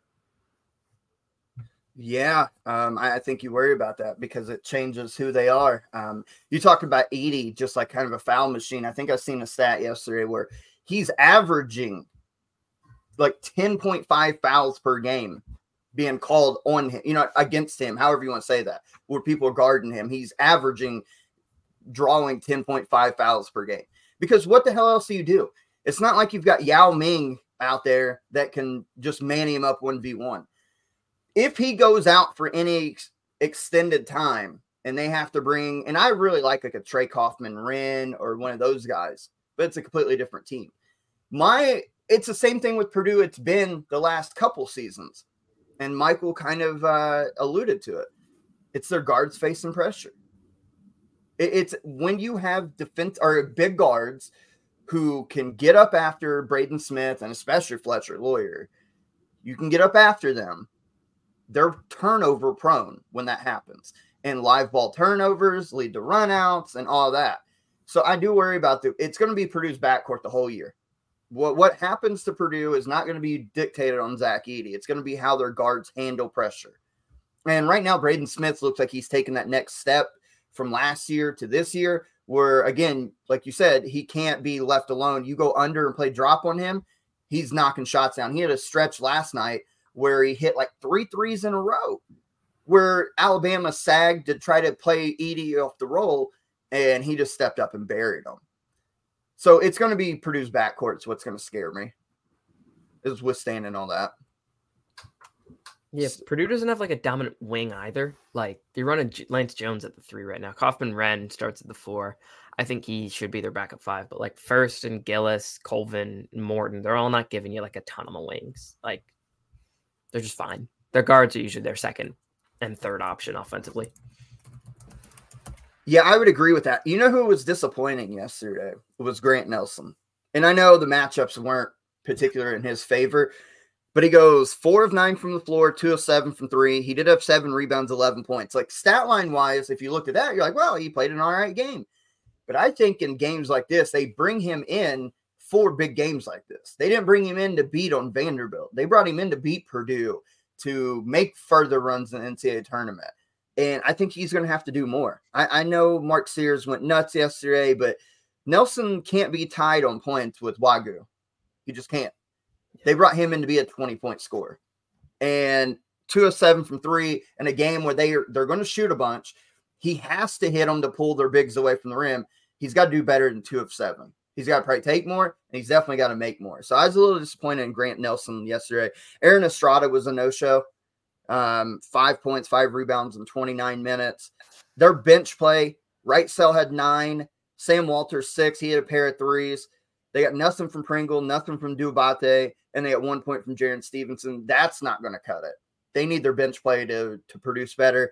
Yeah, um, I, I think you worry about that because it changes who they are. Um, you talked about Edey, just like kind of a foul machine. I think I seen a stat yesterday where he's averaging like 10.5 fouls per game being called on him, you know, against him, however you want to say that, where people are guarding him. He's averaging drawing 10.5 fouls per game. Because what the hell else do you do? It's not like you've got Yao Ming out there that can just man him up 1v1 if he goes out for any ex- extended time and they have to bring, and I really like like a Trey Kaufman-Renn or one of those guys, but it's a completely different team. My, it's the same thing with Purdue. It's been the last couple seasons, and Michael kind of uh, alluded to it. It's their guards facing pressure. It- it's when you have defense or big guards who can get up after Braden Smith and especially Fletcher Loyer. You can get up after them they're turnover prone when that happens. And live ball turnovers lead to runouts and all that. So I do worry about the it's going to be Purdue's backcourt the whole year. What what happens to Purdue is not going to be dictated on Zach Edey. It's going to be how their guards handle pressure. And right now, Braden Smith looks like he's taking that next step from last year to this year, where again, like you said, he can't be left alone. You go under and play drop on him, he's knocking shots down. He had a stretch last night where he hit like three threes in a row, where Alabama sagged to try to play Edey off the roll, and he just stepped up and buried him. So it's going to be Purdue's backcourt. It's what's going to scare me. Is withstanding all that. Yeah, Purdue doesn't have like a dominant wing either. Like they're running J- Lance Jones at the three right now. Kaufman-Renn starts at the four. I think he should be their backup five, but like Furst and Gillis, Colvin, and Morton, they're all not giving you like a ton of wings. Like they're just fine. Their guards are usually their second and third option offensively. Yeah, I would agree with that. You know who was disappointing yesterday? It was Grant Nelson. And I know the matchups weren't particular in his favor, but he goes four of nine from the floor, two of seven from three. He did have seven rebounds, 11 points. Like stat line wise, if you looked at that, you're like, well, he played an all right game. But I think in games like this, they bring him in for big games like this. They didn't bring him in to beat on Vanderbilt. They brought him in to beat Purdue, to make further runs in the NCAA tournament. And I think he's going to have to do more. I, I know Mark Sears went nuts yesterday, but Nelson can't be tied on points with Wagoo. He just can't. They brought him in to be a 20 point scorer. And two of seven from three in a game where they are, they're going to shoot a bunch. He has to hit them to pull their bigs away from the rim. He's got to do better than two of seven. He's got to probably take more, and he's definitely got to make more. So I was a little disappointed in Grant Nelson yesterday. Aaron Estrada was a no show. Um, five points, five rebounds in 29 minutes. Their bench play, Wrightsell had nine, Sam Walters six. He had a pair of threes. They got nothing from Pringle, nothing from Diabate, and they got one point from Jarin Stevenson. That's not going to cut it. They need their bench play to, to produce better.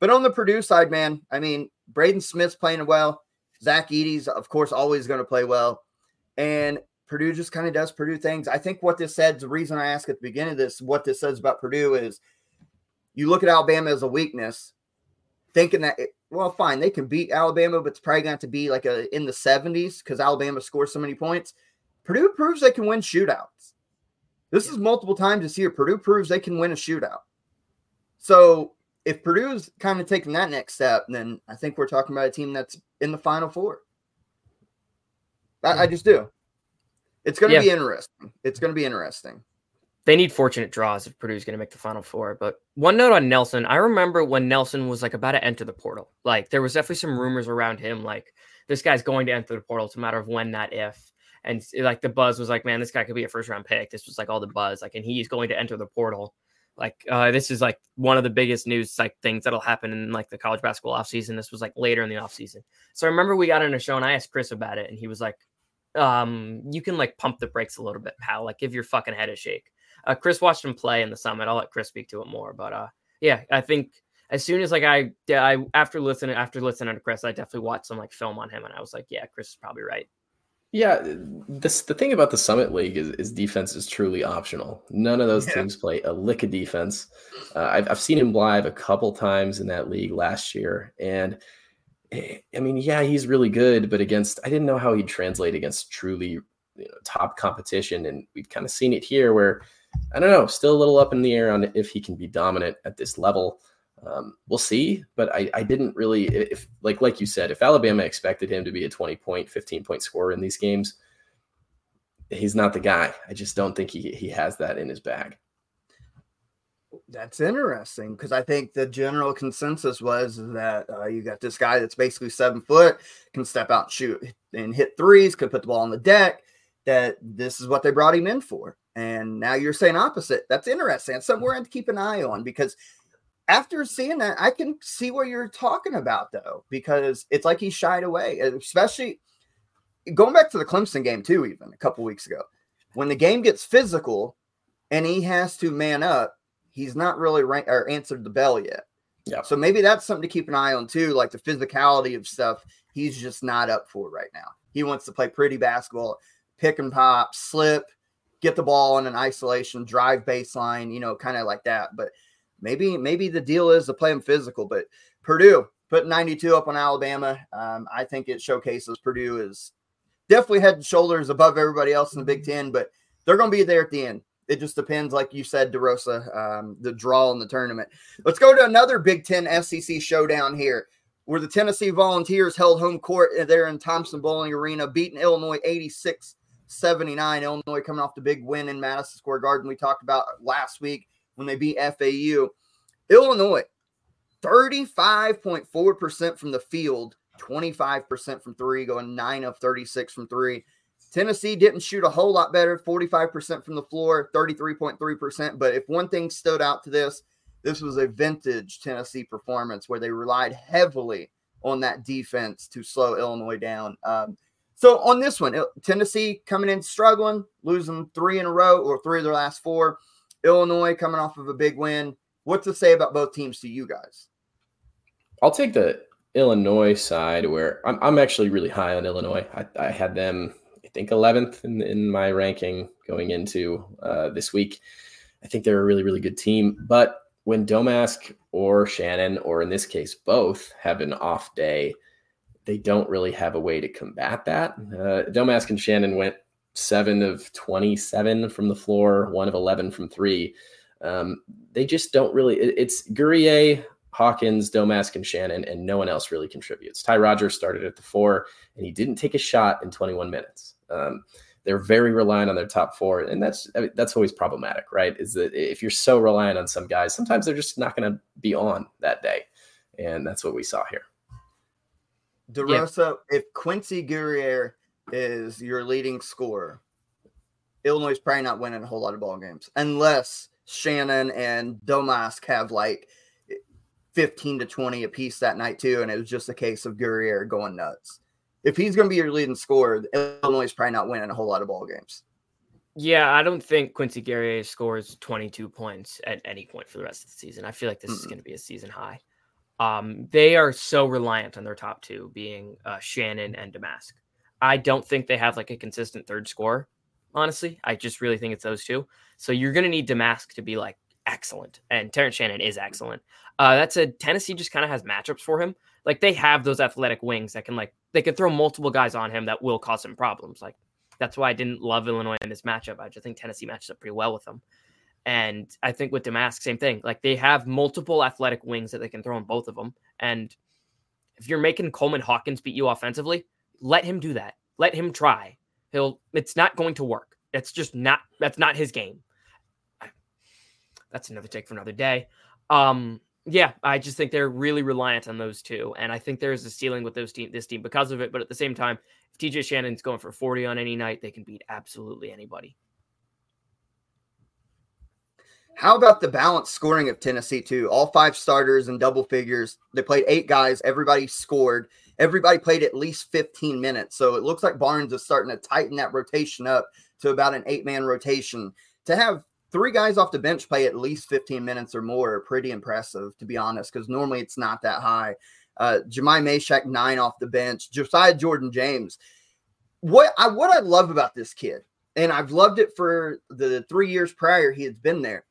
But on the Purdue side, man, I mean, Braden Smith's playing well. Zach Edey's, of course, always going to play well. And Purdue just kind of does Purdue things. I think what this said, the reason I asked at the beginning of this, what this says about Purdue is you look at Alabama as a weakness, thinking that, it, well, fine, they can beat Alabama, but it's probably going to be like a in the 70s because Alabama scores so many points. Purdue proves they can win shootouts. This is multiple times this year. Purdue proves they can win a shootout. So if Purdue's kind of taking that next step, then I think we're talking about a team that's in the Final Four. I, I just do. It's going to yeah. be interesting. It's going to be interesting. They need fortunate draws if Purdue's going to make the Final Four. But one note on Nelson, I remember when Nelson was like about to enter the portal. Like there was definitely some rumors around him, like this guy's going to enter the portal. It's a matter of when, not if. And like the buzz was like, man, this guy could be a first round pick. This was like all the buzz, like, and he's going to enter the portal. Like uh, this is like one of the biggest news like things that'll happen in like the college basketball offseason. This was like later in the offseason. So I remember we got on a show and I asked Chris about it, and he was like, um, you can like pump the brakes a little bit, pal. Like give your fucking head a shake. Uh, Chris watched him play in the summit. I'll let Chris speak to it more. But uh, yeah, I think as soon as like I, I after listening after listening to Chris, I definitely watched some like film on him, and I was like, yeah, Chris is probably right. Yeah, this the thing about the Summit League is, is defense is truly optional. None of those yeah. teams play a lick of defense. Uh, I've I've seen him live a couple times in that league last year, and eh, I mean, yeah, he's really good, but against I didn't know how he'd translate against truly you know, top competition, and we've kind of seen it here where I don't know, still a little up in the air on if he can be dominant at this level. Um, we'll see, but I, I didn't really if like like you said, if Alabama expected him to be a 20 point, 15 point scorer in these games, he's not the guy. I just don't think he he has that in his bag. That's interesting because I think the general consensus was that uh, you got this guy that's basically seven foot, can step out shoot and hit threes, could put the ball on the deck. That this is what they brought him in for. And now you're saying opposite. That's interesting. It's something we're going to keep an eye on because after seeing that, I can see what you're talking about though, because it's like he shied away, especially going back to the Clemson game too, even a couple weeks ago. When the game gets physical and he has to man up, he's not really rank or answered the bell yet. Yeah. So maybe that's something to keep an eye on too, like the physicality of stuff. He's just not up for right now. He wants to play pretty basketball, pick and pop, slip, get the ball in an isolation, drive baseline, you know, kind of like that. But maybe maybe the deal is to play them physical. But Purdue put 92 up on Alabama. Um, I think it showcases Purdue is definitely head and shoulders above everybody else in the Big Ten, but they're going to be there at the end. It just depends, like you said, DeRosa, um, the draw in the tournament. Let's go to another Big Ten SEC showdown here, where the Tennessee Volunteers held home court there in Thompson-Boling Arena, beating Illinois 86 79. Illinois coming off the big win in Madison Square Garden we talked about last week when they beat FAU. Illinois, 35.4% from the field, 25% from three, going nine of 36 from three. Tennessee didn't shoot a whole lot better, 45% from the floor, 33.3%. But if one thing stood out to this, this was a vintage Tennessee performance where they relied heavily on that defense to slow Illinois down. Um, so on this one, Tennessee coming in struggling, losing three in a row or three of their last four. Illinois coming off of a big win. What to say about both teams to you guys? I'll take the Illinois side where I'm, I'm actually really high on Illinois. I, I had them, I think, 11th in, in my ranking going into uh, this week. I think they're a really, really good team. But when Domask or Shannon, or in this case, both have an off day, they don't really have a way to combat that. Uh, Domask and Shannon went seven of 27 from the floor, one of 11 from three. Um, they just don't really. It, it's Guerrier, Hawkins, Domask, and Shannon, and no one else really contributes. Ty Rodgers started at the four, and he didn't take a shot in 21 minutes. Um, they're very reliant on their top four, and that's I mean, that's always problematic, right? Is that if you're so reliant on some guys, sometimes they're just not going to be on that day, and that's what we saw here. DeRosa, yeah. if Quincy Guerrier is your leading scorer, Illinois is probably not winning a whole lot of ball games unless Shannon and Domask have like 15 to 20 a piece that night too, and it was just a case of Guerrier going nuts if he's going to be your leading scorer, Illinois is probably not winning a whole lot of ball games. Yeah, I don't think Quincy Guerrier scores 22 points at any point for the rest of the season. I feel like this mm is going to be a season high. Um, they are so reliant on their top two being uh, Shannon and Domask. I don't think they have like a consistent third score. Honestly, I just really think it's those two. So you're going to need Domask to be like excellent, and Terrence Shannon is excellent. Uh, that said, Tennessee just kind of has matchups for him. Like they have those athletic wings that can like they could throw multiple guys on him that will cause him problems. Like that's why I didn't love Illinois in this matchup. I just think Tennessee matches up pretty well with them. And I think with Domask, same thing. Like they have multiple athletic wings that they can throw on both of them. And if you're making Coleman Hawkins beat you offensively, let him do that. Let him try. He'll. It's not going to work. That's just not. That's not his game. That's another take for another day. Um, yeah, I just think they're really reliant on those two, and I think there's a ceiling with those team, this team because of it. But at the same time, if TJ Shannon's going for 40 on any night, they can beat absolutely anybody. How about the balanced scoring of Tennessee too? All five starters and double figures. They played eight guys. Everybody scored. Everybody played at least 15 minutes. So it looks like Barnes is starting to tighten that rotation up to about an eight man rotation. To have three guys off the bench play at least 15 minutes or more are pretty impressive, to be honest, because normally it's not that high. Uh, Jahmai Mashack, nine off the bench. Josiah Jordan James. What I what I love about this kid, and I've loved it for the three years prior he has been there.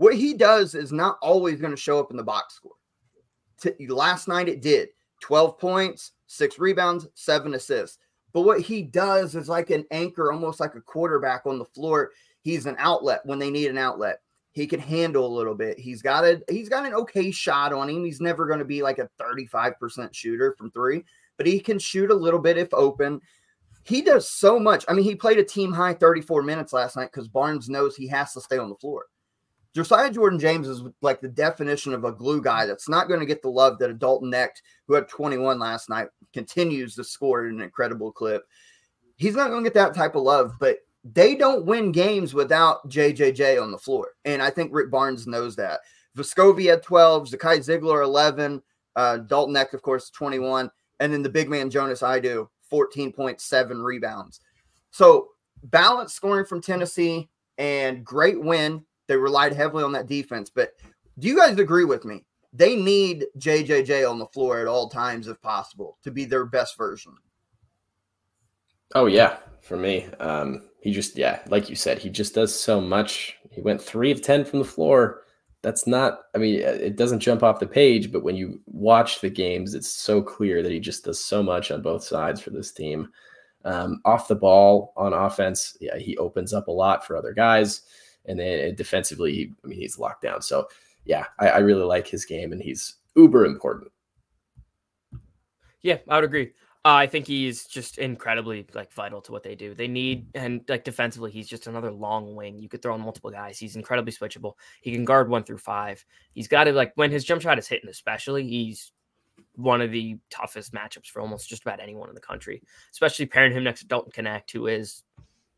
What he does is not always going to show up in the box score. T- last night it did 12 points, six rebounds, seven assists. But what he does is like an anchor, almost like a quarterback on the floor. He's an outlet when they need an outlet. He can handle a little bit. He's got a he's got an okay shot on him. He's never going to be like a 35% shooter from 3, but he can shoot a little bit if open. He does so much. I mean, he played a team high 34 minutes last night cuz Barnes knows he has to stay on the floor. Josiah Jordan James is like the definition of a glue guy that's not going to get the love that a Dalton Knecht, who had 21 last night, continues to score an incredible clip. He's not going to get that type of love, but they don't win games without JJJ on the floor. And I think Rick Barnes knows that. Vescovi had 12, Zakai Zeigler 11, uh, Dalton Knecht, of course, 21. And then the big man, Jonas Aidoo, 14.7 rebounds. So balanced scoring from Tennessee and great win. They relied heavily on that defense. But do you guys agree with me? They need JJJ on the floor at all times, if possible, to be their best version. Oh, yeah, for me. Um, he just, yeah, like you said, he just does so much. He went three of 10 from the floor. That's not, I mean, it doesn't jump off the page, but when you watch the games, it's so clear that he just does so much on both sides for this team. Um, off the ball on offense, yeah, he opens up a lot for other guys. And then defensively, I mean, he's locked down. So, yeah, I, I really like his game and he's uber important. Yeah, I would agree. Uh, I think he's just incredibly like vital to what they do. They need and like defensively, he's just another long wing. You could throw on multiple guys. He's incredibly switchable. He can guard one through five. He's got to like when his jump shot is hitting, especially he's one of the toughest matchups for almost just about anyone in the country. Especially pairing him next to Dalton Knecht, who is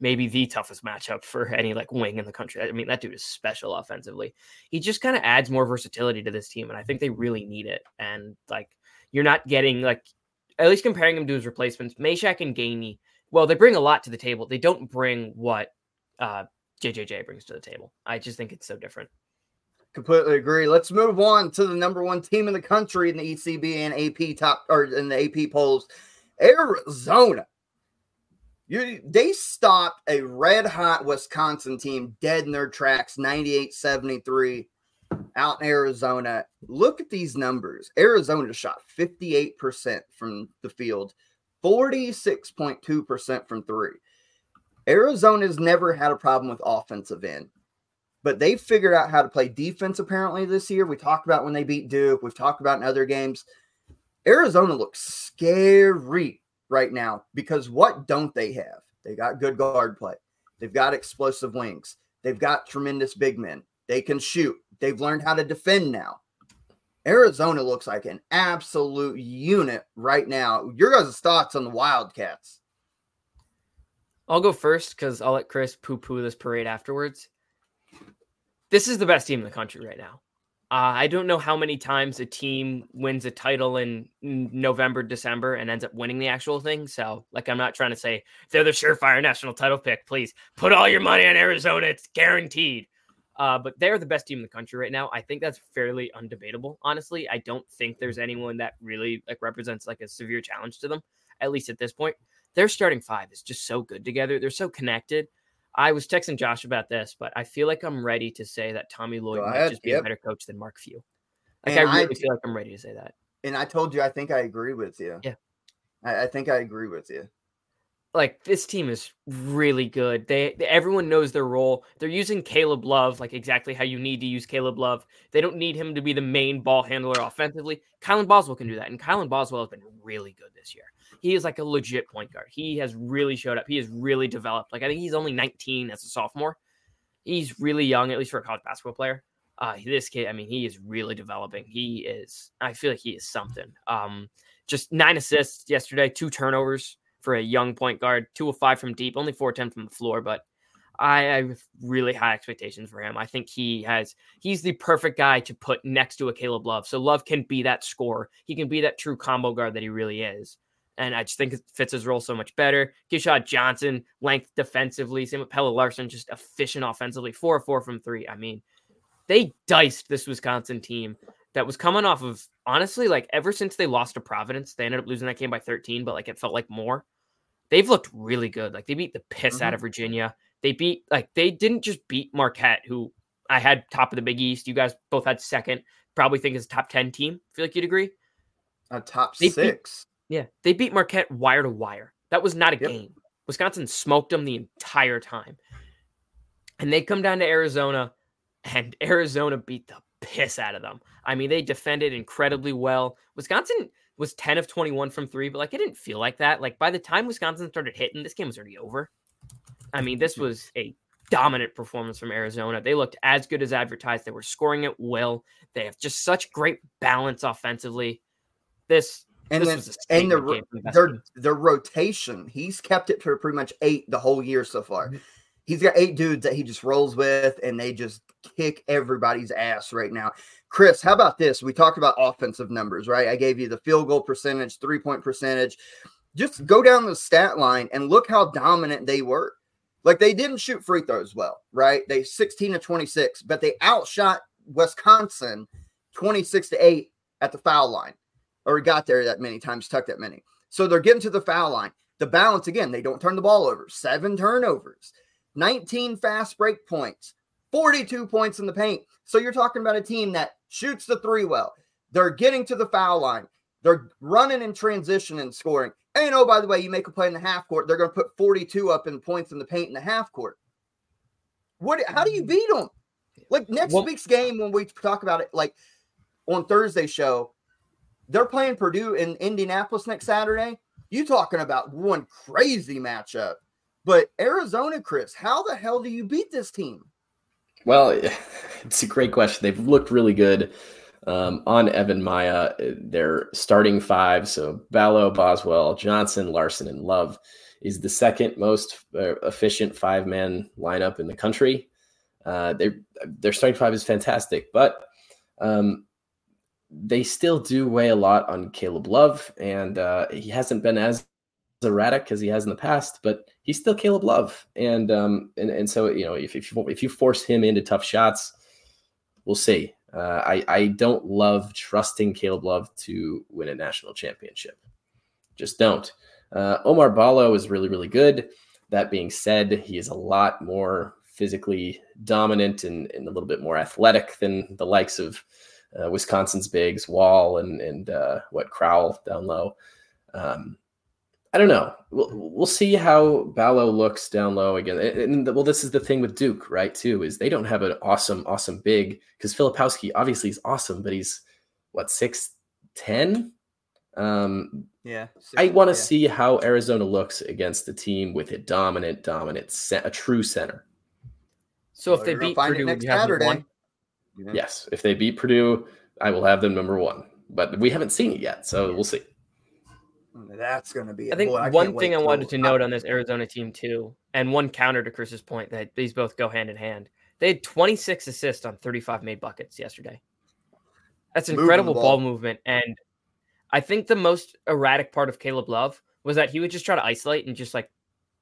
maybe the toughest matchup for any like wing in the country. I mean, that dude is special offensively. He just kind of adds more versatility to this team, and I think they really need it. And like you're not getting like at least comparing him to his replacements, Mashack and Gainey, well, they bring a lot to the table. They don't bring what uh, JJJ brings to the table. I just think it's so different. Completely agree. Let's move on to the number one team in the country in the ECB and AP top or in the AP polls, Arizona. You, they stopped a red hot Wisconsin team dead in their tracks, 98 73 out in Arizona. Look at these numbers. Arizona shot 58% from the field, 46.2% from three. Arizona's never had a problem with offensive end. but they figured out how to play defense apparently this year. We talked about when they beat Duke, we've talked about in other games. Arizona looks scary right now because what don't they have? They got good guard play, they've got explosive wings, they've got tremendous big men, they can shoot, they've learned how to defend now. Arizona looks like an absolute unit right now. Your guys' thoughts on the Wildcats? I'll go first because I'll let Chris poo poo this parade afterwards. This is the best team in the country right now. Uh, I don't know how many times a team wins a title in November, December, and ends up winning the actual thing. So, like, I'm not trying to say they're the surefire national title pick. Please put all your money on Arizona. It's guaranteed. Uh, but they're the best team in the country right now. I think that's fairly undebatable. Honestly, I don't think there's anyone that really like represents like a severe challenge to them, at least at this point. Their starting five is just so good together. They're so connected. I was texting Josh about this, but I feel like I'm ready to say that Tommy Lloyd Go might ahead. just be yep. a better coach than Mark Few. Like and I really I, feel like I'm ready to say that. And I told you, I think I agree with you. Yeah, I, I think I agree with you. Like this team is really good. They, they, everyone knows their role. They're using Caleb Love like exactly how you need to use Caleb Love. They don't need him to be the main ball handler offensively. Kylan Boswell can do that, and Kylan Boswell has been really good this year he is like a legit point guard. He has really showed up. He has really developed. Like I think he's only 19 as a sophomore. He's really young, at least for a college basketball player. Uh, this kid, I mean, he is really developing. He is. I feel like he is something. Um, just nine assists yesterday, two turnovers for a young point guard, two of five from deep, only four ten from the floor, but I have really high expectations for him. I think he has he's the perfect guy to put next to a Caleb Love. So Love can be that scorer. He can be that true combo guard that he really is. And I just think it fits his role so much better. Keshad Johnson, length defensively. Same with Pelle Larsson, just efficient offensively. Four four from three. I mean, they diced this Wisconsin team that was coming off of honestly, like ever since they lost to Providence, they ended up losing that game by 13, but like it felt like more. They've looked really good. Like they beat the piss mm-hmm. out of Virginia. They beat like they didn't just beat Marquette, who I had top of the Big East. You guys both had second. Probably think is a top 10 team. feel like you'd agree. A top they six. Yeah, they beat Marquette wire to wire. That was not a yep. game. Wisconsin smoked them the entire time. And they come down to Arizona, and Arizona beat the piss out of them. I mean, they defended incredibly well. Wisconsin was 10 of 21 from three, but like it didn't feel like that. Like by the time Wisconsin started hitting, this game was already over. I mean, this mm-hmm. was a dominant performance from Arizona. They looked as good as advertised. They were scoring it well. They have just such great balance offensively. This and then and the, their their rotation, he's kept it to pretty much eight the whole year so far. Mm-hmm. He's got eight dudes that he just rolls with, and they just kick everybody's ass right now. Chris, how about this? We talked about offensive numbers, right? I gave you the field goal percentage, three point percentage. Just go down the stat line and look how dominant they were. Like they didn't shoot free throws well, right? They 16 to 26, but they outshot Wisconsin 26 to 8 at the foul line or got there that many times, tucked that many. So they're getting to the foul line. The balance again, they don't turn the ball over. Seven turnovers, 19 fast break points, 42 points in the paint. So you're talking about a team that shoots the three well. They're getting to the foul line. They're running in transition and scoring. And oh, by the way, you make a play in the half court, they're going to put 42 up in points in the paint in the half court. What? How do you beat them? Like next well, week's game, when we talk about it, like on Thursday show, they're playing Purdue in Indianapolis next Saturday. You talking about one crazy matchup. But Arizona, Chris, how the hell do you beat this team? Well, it's a great question. They've looked really good um, on EvanMiya. Their starting five, so Ballo, Boswell, Johnson, Larsson, and Love, is the second most uh, efficient five man lineup in the country. Uh, their starting five is fantastic, but um, they still do weigh a lot on Caleb Love, and uh, he hasn't been as erratic as he has in the past, but he's still Caleb Love, and um, and and so you know if if you, if you force him into tough shots, we'll see. Uh, I I don't love trusting Caleb Love to win a national championship, just don't. Uh, Oumar Ballo is really really good. That being said, he is a lot more physically dominant and, and a little bit more athletic than the likes of uh, Wisconsin's bigs, Wahl and and uh, what Crowl down low. Um, I don't know. We'll, we'll see how Ballo looks down low again. And, and well, this is the thing with Duke, right? Too is they don't have an awesome, awesome big because Filipowski obviously is awesome, but he's what six ten. Um, yeah, I want to yeah. see how Arizona looks against the team with a dominant, dominant, a true center. So if they beat Purdue, you have Saturday. one. Yes, if they beat Purdue, I will have them number one. But we haven't seen it yet, so we'll see. That's going to be. I think boy, one I thing I wanted to note on this Arizona team too, and one counter to Chris's point that these both go hand in hand. They had 26 assists on 35 made buckets yesterday. That's incredible ball. ball movement, and I think the most erratic part of Caleb Love was that he would just try to isolate and just like,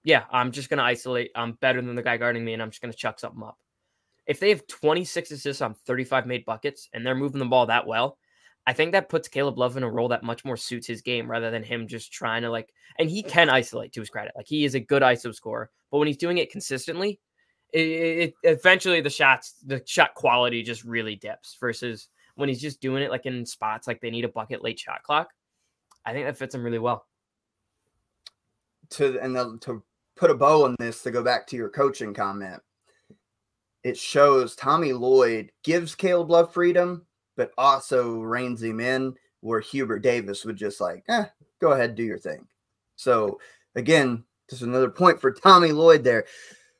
yeah, I'm just going to isolate. I'm better than the guy guarding me, and I'm just going to chuck something up. If they have 26 assists on 35 made buckets and they're moving the ball that well, I think that puts Caleb Love in a role that much more suits his game rather than him just trying to like. And he can isolate to his credit, like he is a good ISO scorer. But when he's doing it consistently, it, it eventually the shots, the shot quality just really dips. Versus when he's just doing it like in spots like they need a bucket late shot clock. I think that fits him really well. To and the, to put a bow on this, to go back to your coaching comment, it shows Tommy Lloyd gives Caleb Love freedom, but also reins him in where Hubert Davis would just like, eh, go ahead, do your thing. So again, just another point for Tommy Lloyd there.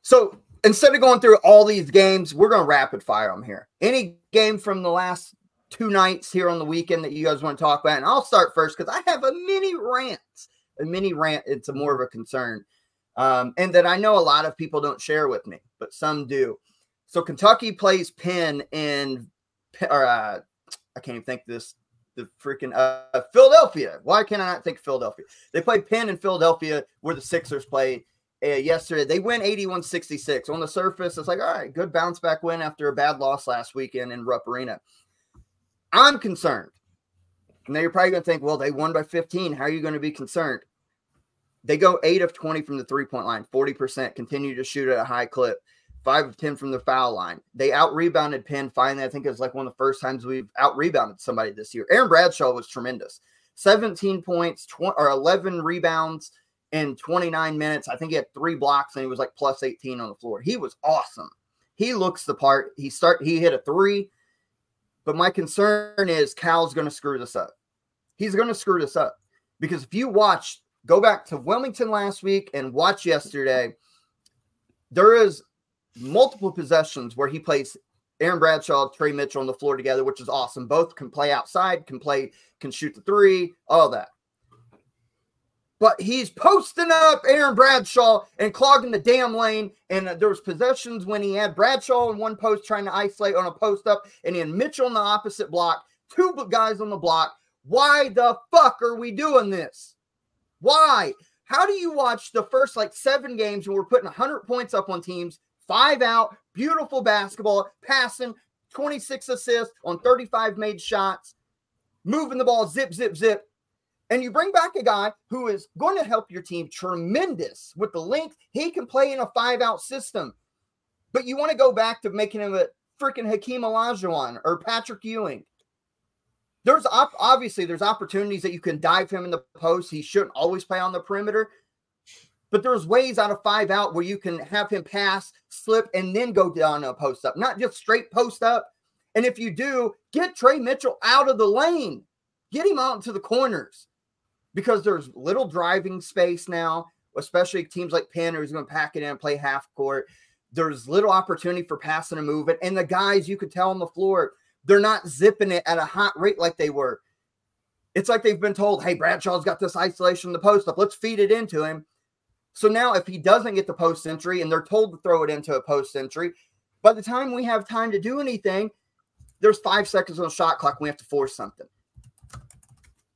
So instead of going through all these games, we're going to rapid fire them here. Any game from the last two nights here on the weekend that you guys want to talk about? And I'll start first because I have a mini rant. A mini rant. It's a more of a concern. Um, and that I know a lot of people don't share with me, but some do. So Kentucky plays Penn in or uh, I can't even think this the freaking uh, Philadelphia. Why can I not think Philadelphia? They played Penn in Philadelphia where the Sixers played uh, yesterday. They win 81 66. On the surface, it's like, all right, good bounce back win after a bad loss last weekend in Rupp Arena. I'm concerned. Now you're probably going to think, well, they won by 15. How are you going to be concerned? They go 8 of 20 from the three point line, 40%, continue to shoot at a high clip five of 10 from the foul line. They out rebounded Penn finally. I think it was like one of the first times we've out rebounded somebody this year. Aaron Bradshaw was tremendous 17 points, 20, or 11 rebounds in 29 minutes. I think he had three blocks and he was like plus 18 on the floor. He was awesome. He looks the part. He start he hit a three, but my concern is Cal's going to screw this up. He's going to screw this up because if you watch, go back to Wilmington last week and watch yesterday, there is multiple possessions where he plays Aaron Bradshaw, Tre Mitchell on the floor together, which is awesome. Both can play outside, can play, can shoot the three, all that. But he's posting up Aaron Bradshaw and clogging the damn lane. And there was possessions when he had Bradshaw in one post trying to isolate on a post up, and he had Mitchell in the opposite block, two guys on the block. Why the fuck are we doing this? Why? How do you watch the first like seven games when we're putting 100 points up on teams five out, beautiful basketball, passing, 26 assists on 35 made shots, moving the ball, zip, zip, zip. And you bring back a guy who is going to help your team tremendous with the length. He can play in a five out system. But you want to go back to making him a freaking Hakeem Olajuwon or Patrick Ewing. There's op- obviously there's opportunities that you can dive him in the post. He shouldn't always play on the perimeter, but there's ways out of five out where you can have him pass, slip, and then go down a post up, not just straight post up. And if you do, get Tre Mitchell out of the lane, get him out into the corners because there's little driving space now, especially teams like Penn who's going to pack it in and play half court. There's little opportunity for passing and moving. And the guys you could tell on the floor, they're not zipping it at a hot rate like they were. It's like they've been told, hey, Bradshaw's got this isolation in the post up. Let's feed it into him. So now, if he doesn't get the post entry and they're told to throw it into a post entry, by the time we have time to do anything, there's five seconds on the shot clock. We have to force something.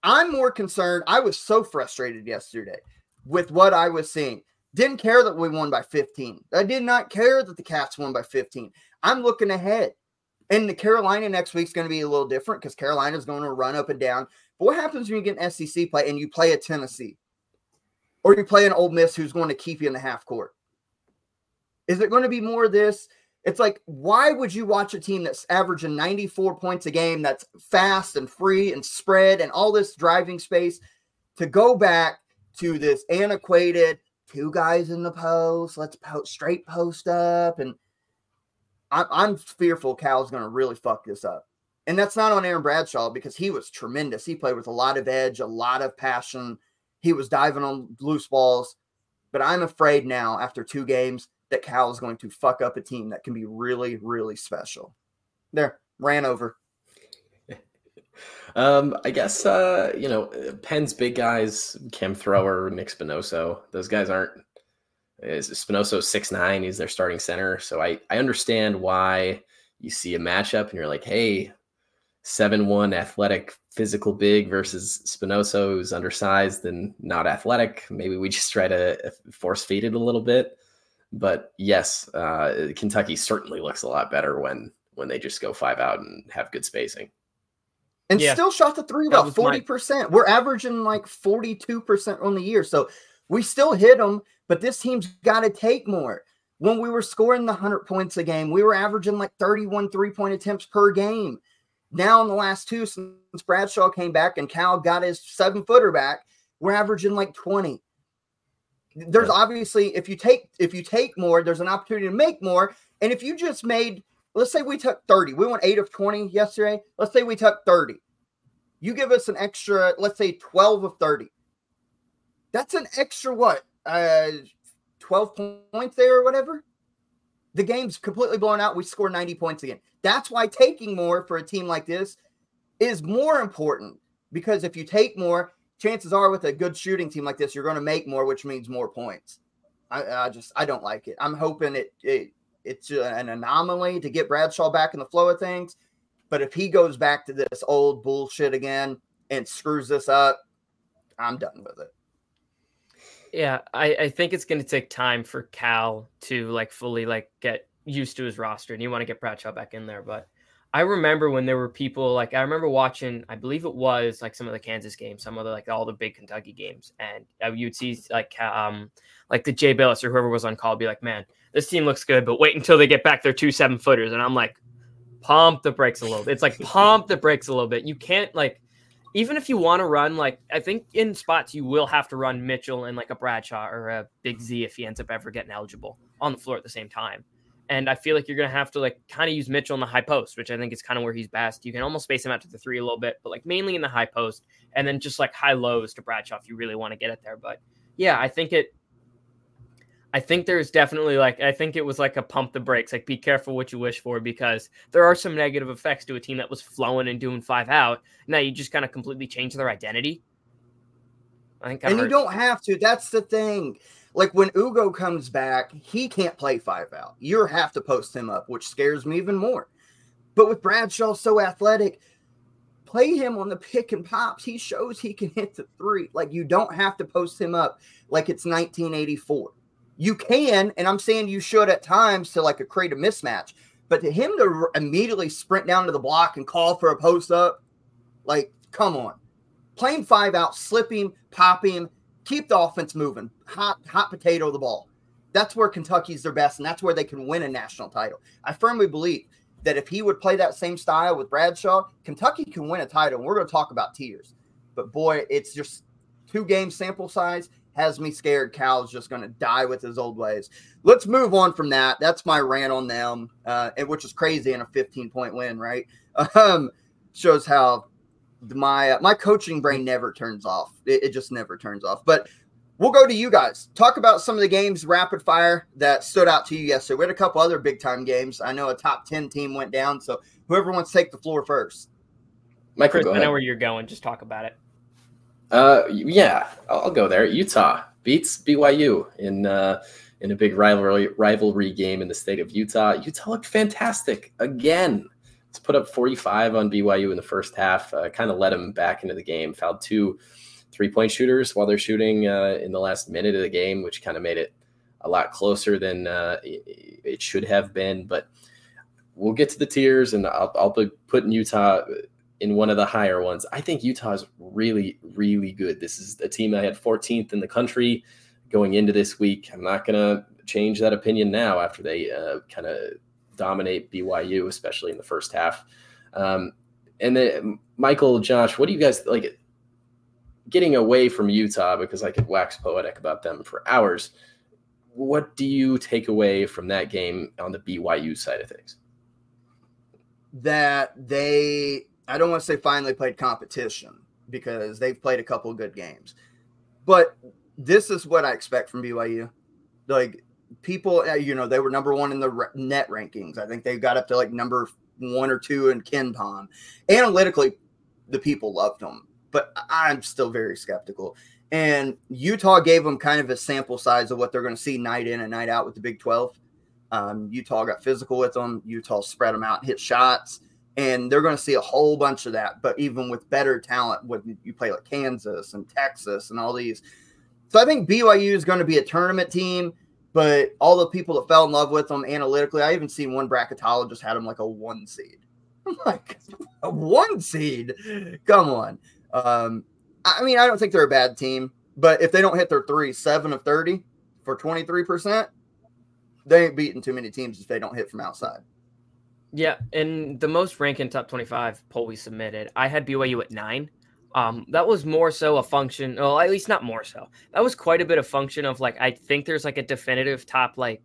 I'm more concerned. I was so frustrated yesterday with what I was seeing. Didn't care that we won by 15. I did not care that the Cats won by 15. I'm looking ahead. And the Carolina next week's going to be a little different because Carolina's going to run up and down. But what happens when you get an SEC play and you play a Tennessee? Or you play an Ole Miss who's going to keep you in the half court? Is it going to be more of this? It's like, why would you watch a team that's averaging 94 points a game, that's fast and free and spread and all this driving space to go back to this antiquated two guys in the post. Let's post straight post up. And I'm, I'm fearful Cal's going to really fuck this up. And that's not on Aaron Bradshaw because he was tremendous. He played with a lot of edge, a lot of passion. He was diving on loose balls. But I'm afraid now, after two games, that Cal is going to fuck up a team that can be really, really special. There, ran over. Um, I guess uh, you know, Penn's big guys, Cam Thrower, Nick Spinoso, those guys aren't Spinoso six nine, he's their starting center. So I, I understand why you see a matchup and you're like, hey, seven one athletic physical big versus Spinoso who's undersized and not athletic. Maybe we just try to force feed it a little bit. But yes, uh, Kentucky certainly looks a lot better when when they just go five out and have good spacing and yeah. still shot the three about 40%. We're averaging like 42% on the year. So we still hit them, but this team's got to take more. When we were scoring the 100 points a game, we were averaging like 31 three point attempts per game. Now, in the last two, since Bradshaw came back and Cal got his seven footer back, we're averaging like 20. There's yeah. obviously if you take if you take more, there's an opportunity to make more. And if you just made let's say we took 30. We went 8 of 20 yesterday. Let's say we took 30. You give us an extra, let's say 12 of 30. That's an extra what? Uh 12 points there or whatever. The game's completely blown out. We score 90 points again. That's why taking more for a team like this is more important because if you take more, chances are with a good shooting team like this, you're going to make more, which means more points. I, I just I don't like it. I'm hoping it, it it's an anomaly to get Bradshaw back in the flow of things. But if he goes back to this old bullshit again and screws this up, I'm done with it. Yeah, I, I think it's going to take time for Cal to like fully like get used to his roster, and you want to get Bradshaw back in there. But I remember when there were people like I remember watching, I believe it was like some of the Kansas games, some of the like all the big Kentucky games, and uh, you'd see like um like the Jay Bilas or whoever was on call be like, man, this team looks good, but wait until they get back their two seven footers. And I'm like, pump the brakes a little bit. It's like pump the brakes a little bit. You can't like, even if you want to run, like I think in spots you will have to run Mitchell and like a Bradshaw or a Big Z if he ends up ever getting eligible on the floor at the same time. And I feel like you're gonna have to like kind of use Mitchell in the high post, which I think is kind of where he's best. You can almost space him out to the three a little bit, but like mainly in the high post, and then just like high lows to Bradshaw if you really want to get it there. But yeah, I think it I think there's definitely like I think it was like a pump the brakes, like be careful what you wish for because there are some negative effects to a team that was flowing and doing five out. Now you just kind of completely change their identity. I think, and hurts. you don't have to. That's the thing. Like when Ugo comes back, he can't play five out. You have to post him up, which scares me even more. But with Bradshaw so athletic, play him on the pick and pops. He shows he can hit the three. Like you don't have to post him up like it's 1984 you can, and I'm saying you should at times to like a create a mismatch, but to him to immediately sprint down to the block and call for a post up, like, come on. Playing five out, slipping, popping, keep the offense moving, hot, hot potato the ball. That's where Kentucky's their best, and that's where they can win a national title. I firmly believe that if he would play that same style with Bradshaw, Kentucky can win a title. And we're going to talk about tiers. But boy, it's just two game sample size has me scared Cal's just going to die with his old ways. Let's move on from that. That's my rant on them, uh, which is crazy in a 15 point win, right? Um, shows how my uh, my coaching brain never turns off. It, it, just never turns off. But we'll go to you guys. Talk about some of the games rapid fire that stood out to you yesterday. We had a couple other big time games. I know a top 10 team went down. So whoever wants to take the floor first. Michael, Chris, I know where you're going. Just talk about it. Uh, yeah, I'll go there. Utah beats BYU in uh, in a big rivalry rivalry game in the state of Utah. Utah looked fantastic again. It's put up 45 on BYU in the first half. Uh, kind of led them back into the game. Fouled two three point shooters while they're shooting uh, in the last minute of the game, which kind of made it a lot closer than uh, it should have been. But we'll get to the tiers, and I'll, I'll be putting Utah in one of the higher ones. I think Utah is really, really good. This is a team I had 14th in the country going into this week. I'm not going to change that opinion now after they uh, kind of dominate BYU, especially in the first half. Um, and then, Michael, Josh, what do you guys like? getting away from Utah because I could wax poetic about them for hours. What do you take away from that game on the BYU side of things? That they, I don't want to say finally played competition because they've played a couple good games, but this is what I expect from BYU. Like people, uh, you know, they were number one in the net rankings. I think they got up to like number one or two in KenPom. Analytically, the people loved them, but I'm still very skeptical. And Utah gave them kind of a sample size of what they're going to see night in and night out with the Big 12. Um, Utah got physical with them. Utah spread them out, hit shots, and they're going to see a whole bunch of that. But even with better talent, when you play like Kansas and Texas and all these, so I think BYU is going to be a tournament team. But all the people that fell in love with them analytically, I even seen one bracketologist had them like a one seed. I'm like, a one seed? Come on. Um, I mean, I don't think they're a bad team, but if they don't hit their three, seven of 30 for 23%, they ain't beating too many teams if they don't hit from outside. Yeah. And the most ranking top 25 poll we submitted, I had BYU at nine. Um, that was more so a function, well, at least not more so. That was quite a bit of function of like, I think there's like a definitive top like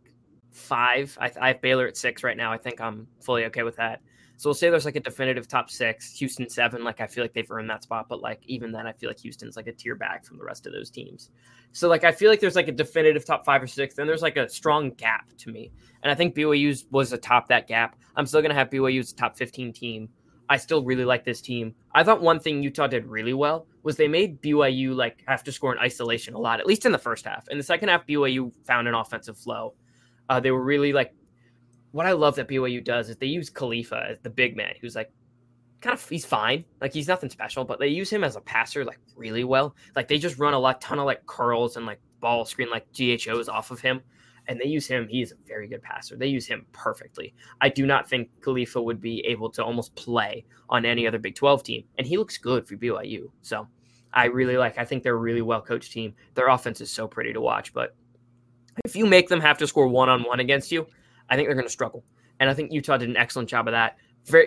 five. I, I have Baylor at six right now. I think I'm fully okay with that. So we'll say there's like a definitive top six, Houston seven. Like I feel like they've earned that spot, but like even then, I feel like Houston's like a tier back from the rest of those teams. So like I feel like there's like a definitive top five or six. Then there's like a strong gap to me, and I think BYU's was atop that gap. I'm still gonna have BYU's top 15 team I still really like this team. I thought one thing Utah did really well was they made BYU like have to score in isolation a lot, at least in the first half. In the second half, BYU found an offensive flow. Uh, they were really like, what I love that BYU does is they use Khalifa as the big man, who's like, kind of he's fine, like he's nothing special, but they use him as a passer like really well. Like they just run a lot, ton of like curls and like ball screen like DHOs off of him and they use him. He's a very good passer. They use him perfectly. I do not think Khalifa would be able to almost play on any other Big 12 team, and he looks good for BYU. So I really like. I think they're a really well coached team. Their offense is so pretty to watch, but if you make them have to score one on one against you, I think they're going to struggle. And I think Utah did an excellent job of that.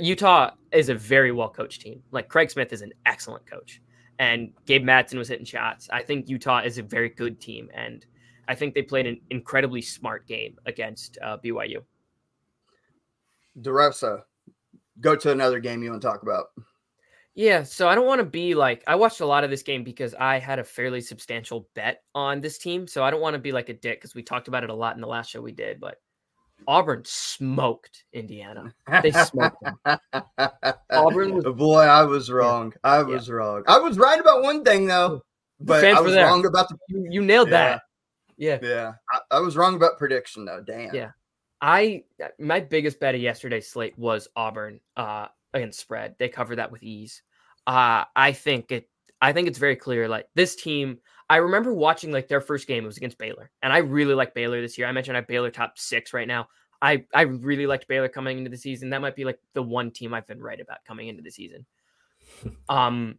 Utah is a very well coached team. Like Craig Smith is an excellent coach, and Gabe Madsen was hitting shots. I think Utah is a very good team, and I think they played an incredibly smart game against uh, BYU. DeRosa, go to another game you want to talk about. Yeah, so I don't want to be like I watched a lot of this game because I had a fairly substantial bet on this team. So I don't want to be like a dick because we talked about it a lot in the last show we did, but Auburn smoked Indiana. They smoked them. Auburn was, boy, I was wrong. Yeah. I was yeah. wrong. I was right about one thing though, but I was wrong about the. You, you nailed yeah. that. Yeah. Yeah. I, I, was wrong about prediction though. Damn. Yeah. I my biggest bet of yesterday's slate was Auburn uh against spread. They covered that with ease. Uh I think it I think it's very clear like this team I remember watching like their first game it was against Baylor. And I really like Baylor this year. I mentioned I have Baylor top 6 right now. I I really liked Baylor coming into the season. That might be like the one team I've been right about coming into the season. Um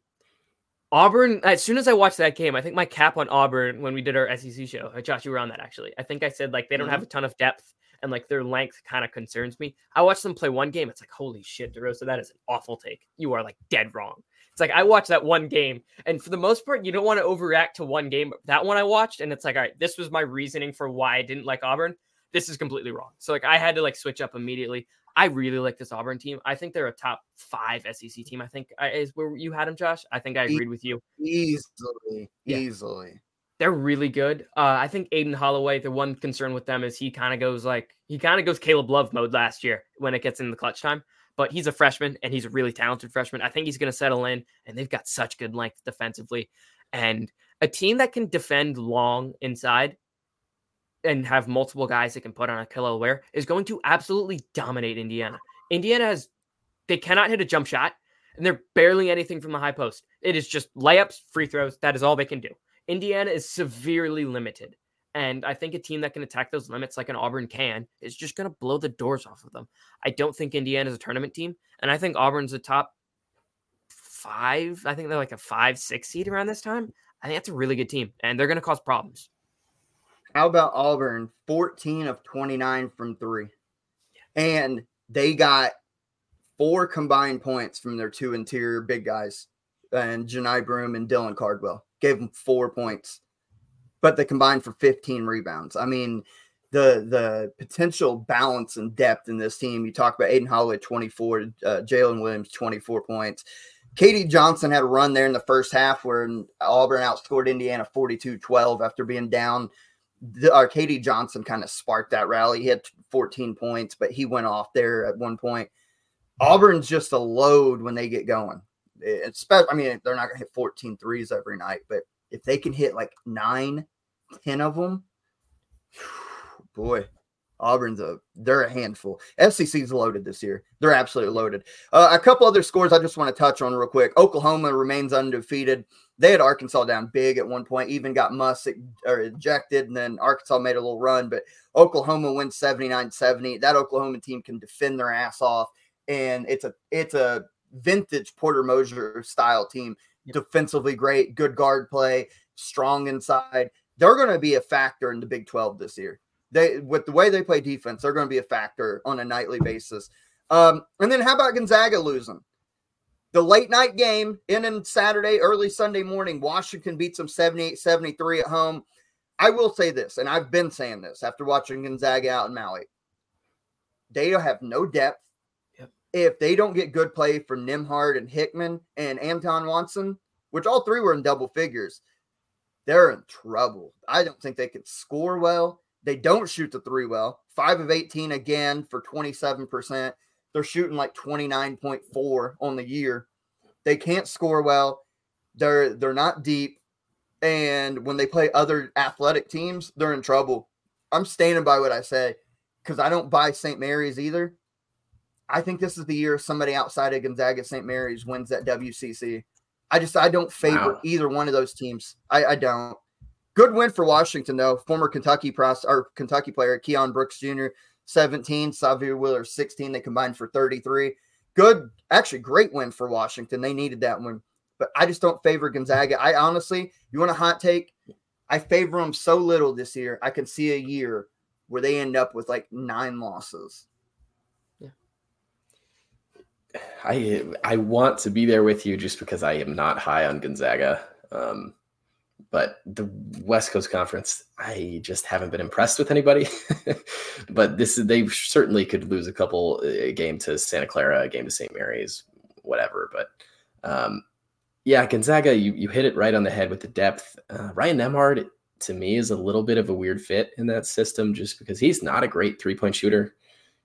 Auburn, as soon as I watched that game, I think my cap on Auburn when we did our SEC show, Josh, you were on that actually. I think I said like they don't mm-hmm. have a ton of depth and like their length kind of concerns me. I watched them play one game. It's like, holy shit, DeRosa, that is an awful take. You are like dead wrong. It's like I watched that one game, and for the most part, you don't want to overreact to one game. That one I watched, and it's like, all right, this was my reasoning for why I didn't like Auburn. This is completely wrong. So like I had to like switch up immediately. I really like this Auburn team. I think they're a top five SEC team. I think is where you had them, Josh. I think I agreed with you. Easily, yeah. easily. They're really good. Uh, I think Aden Holloway. The one concern with them is he kind of goes like he kind of goes Caleb Love mode last year when it gets in the clutch time. But he's a freshman and he's a really talented freshman. I think he's going to settle in, and they've got such good length defensively, and a team that can defend long inside and have multiple guys that can put on a Kel'el Ware is going to absolutely dominate Indiana. Indiana has they cannot hit a jump shot, and they're barely anything from the high post. It is just layups, free throws. That is all they can do. Indiana is severely limited. And I think a team that can attack those limits like an Auburn can is just going to blow the doors off of them. I don't think Indiana's a tournament team. And I think Auburn's a top five. I think they're like a five, six seed around this time. I think that's a really good team. And they're going to cause problems. How about Auburn? 14 of 29 from three. And they got four combined points from their two interior big guys and Johni Broom and Dylan Cardwell. Gave them four points, but they combined for 15 rebounds. I mean, the the potential balance and depth in this team. You talk about Aden Holloway 24, uh, Jalen Williams 24 points. KD Johnson had a run there in the first half where Auburn outscored Indiana 42 12 after being down. The, uh, KD Johnson kind of sparked that rally. He had 14 points, but he went off there at one point. Auburn's just a load when they get going. It's, I mean, they're not going to hit 14 threes every night, but if they can hit like nine, 10 of them, boy, Auburn's a they're a handful. SEC's loaded this year. They're absolutely loaded. Uh, a couple other scores I just want to touch on real quick. Oklahoma remains undefeated. They had Arkansas down big at one point, even got Muss or ejected, and then Arkansas made a little run. But Oklahoma wins 79-70. That Oklahoma team can defend their ass off, and it's a it's a vintage Porter Moser style team. Yep. Defensively great, good guard play, strong inside. They're going to be a factor in the Big 12 this year they with the way they play defense, they're going to be a factor on a nightly basis. Um, and then how about Gonzaga losing? The late night game in and Saturday, early Sunday morning, Washington beats them 78 73 at home. I will say this, and I've been saying this after watching Gonzaga out in Maui. They have no depth. Yep. If they don't get good play from Nembhard and Hickman and Anton Watson, which all three were in double figures, they're in trouble. I don't think they can score well. They don't shoot the three well. Five of 18 again for 27%. They're shooting like 29.4 on the year. They can't score well. They're they're not deep. And when they play other athletic teams, they're in trouble. I'm standing by what I say because I don't buy St. Mary's either. I think this is the year somebody outside of Gonzaga St. Mary's wins that WCC. I just I don't favor wow. either one of those teams. I, I don't. Good win for Washington, though. Former Kentucky pros or Kentucky player Keion Brooks Jr. 17, Sahvir Wheeler 16. They combined for 33. Good, actually, great win for Washington. They needed that one, but I just don't favor Gonzaga. I honestly, you want a hot take? I favor them so little this year. I can see a year where they end up with like nine losses. I I want to be there with you just because I am not high on Gonzaga. Um, but the West Coast Conference, I just haven't been impressed with anybody. but this they certainly could lose a couple a game to Santa Clara, a game to St. Mary's, whatever. But um, yeah, Gonzaga, you you hit it right on the head with the depth. Uh, Ryan Nembhard to me is a little bit of a weird fit in that system, just because he's not a great three point shooter.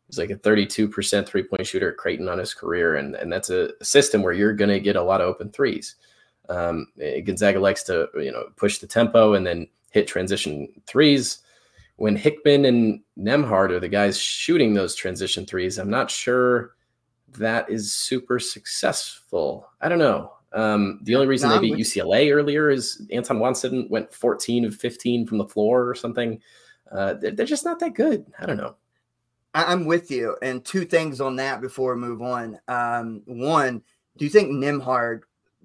He's like a 32% three point shooter at Creighton on his career. And, and that's a system where you're going to get a lot of open threes. Um, eh, Gonzaga likes to you know push the tempo and then hit transition threes. When Hickman and Nembhard are the guys shooting those transition threes, I'm not sure that is super successful. I don't know. Um, the only reason they beat UCLA earlier is Anton Watson went 14 of 15 from the floor or something. Uh, they're, they're just not that good. I don't know. I'm with you. And two things on that before we move on. Um, one, do you think Nembhard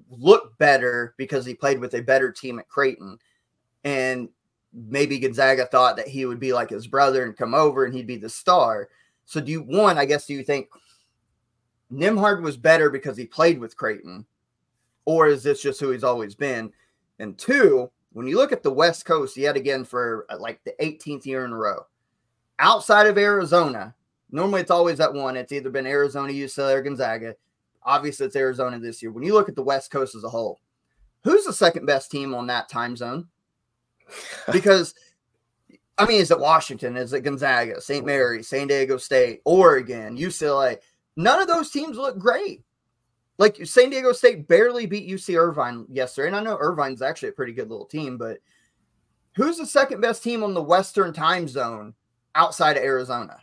looked better because he played with a better team at Creighton. And maybe Gonzaga thought that he would be like his brother and come over and he'd be the star. So do you one, I guess do you think Nembhard was better because he played with Creighton? Or is this just who he's always been? And two, when you look at the West Coast yet again for uh, like the 18th year in a row, outside of Arizona, normally it's always that one. It's either been Arizona, UCLA, or Gonzaga. Obviously, it's Arizona this year. When you look at the West Coast as a whole, who's the second best team on that time zone? Because, I mean, is it Washington? Is it Gonzaga, St. Mary, San Diego State, Oregon, UCLA? None of those teams look great. Like San Diego State barely beat UC Irvine yesterday. And I know Irvine's actually a pretty good little team, but who's the second best team on the Western time zone outside of Arizona?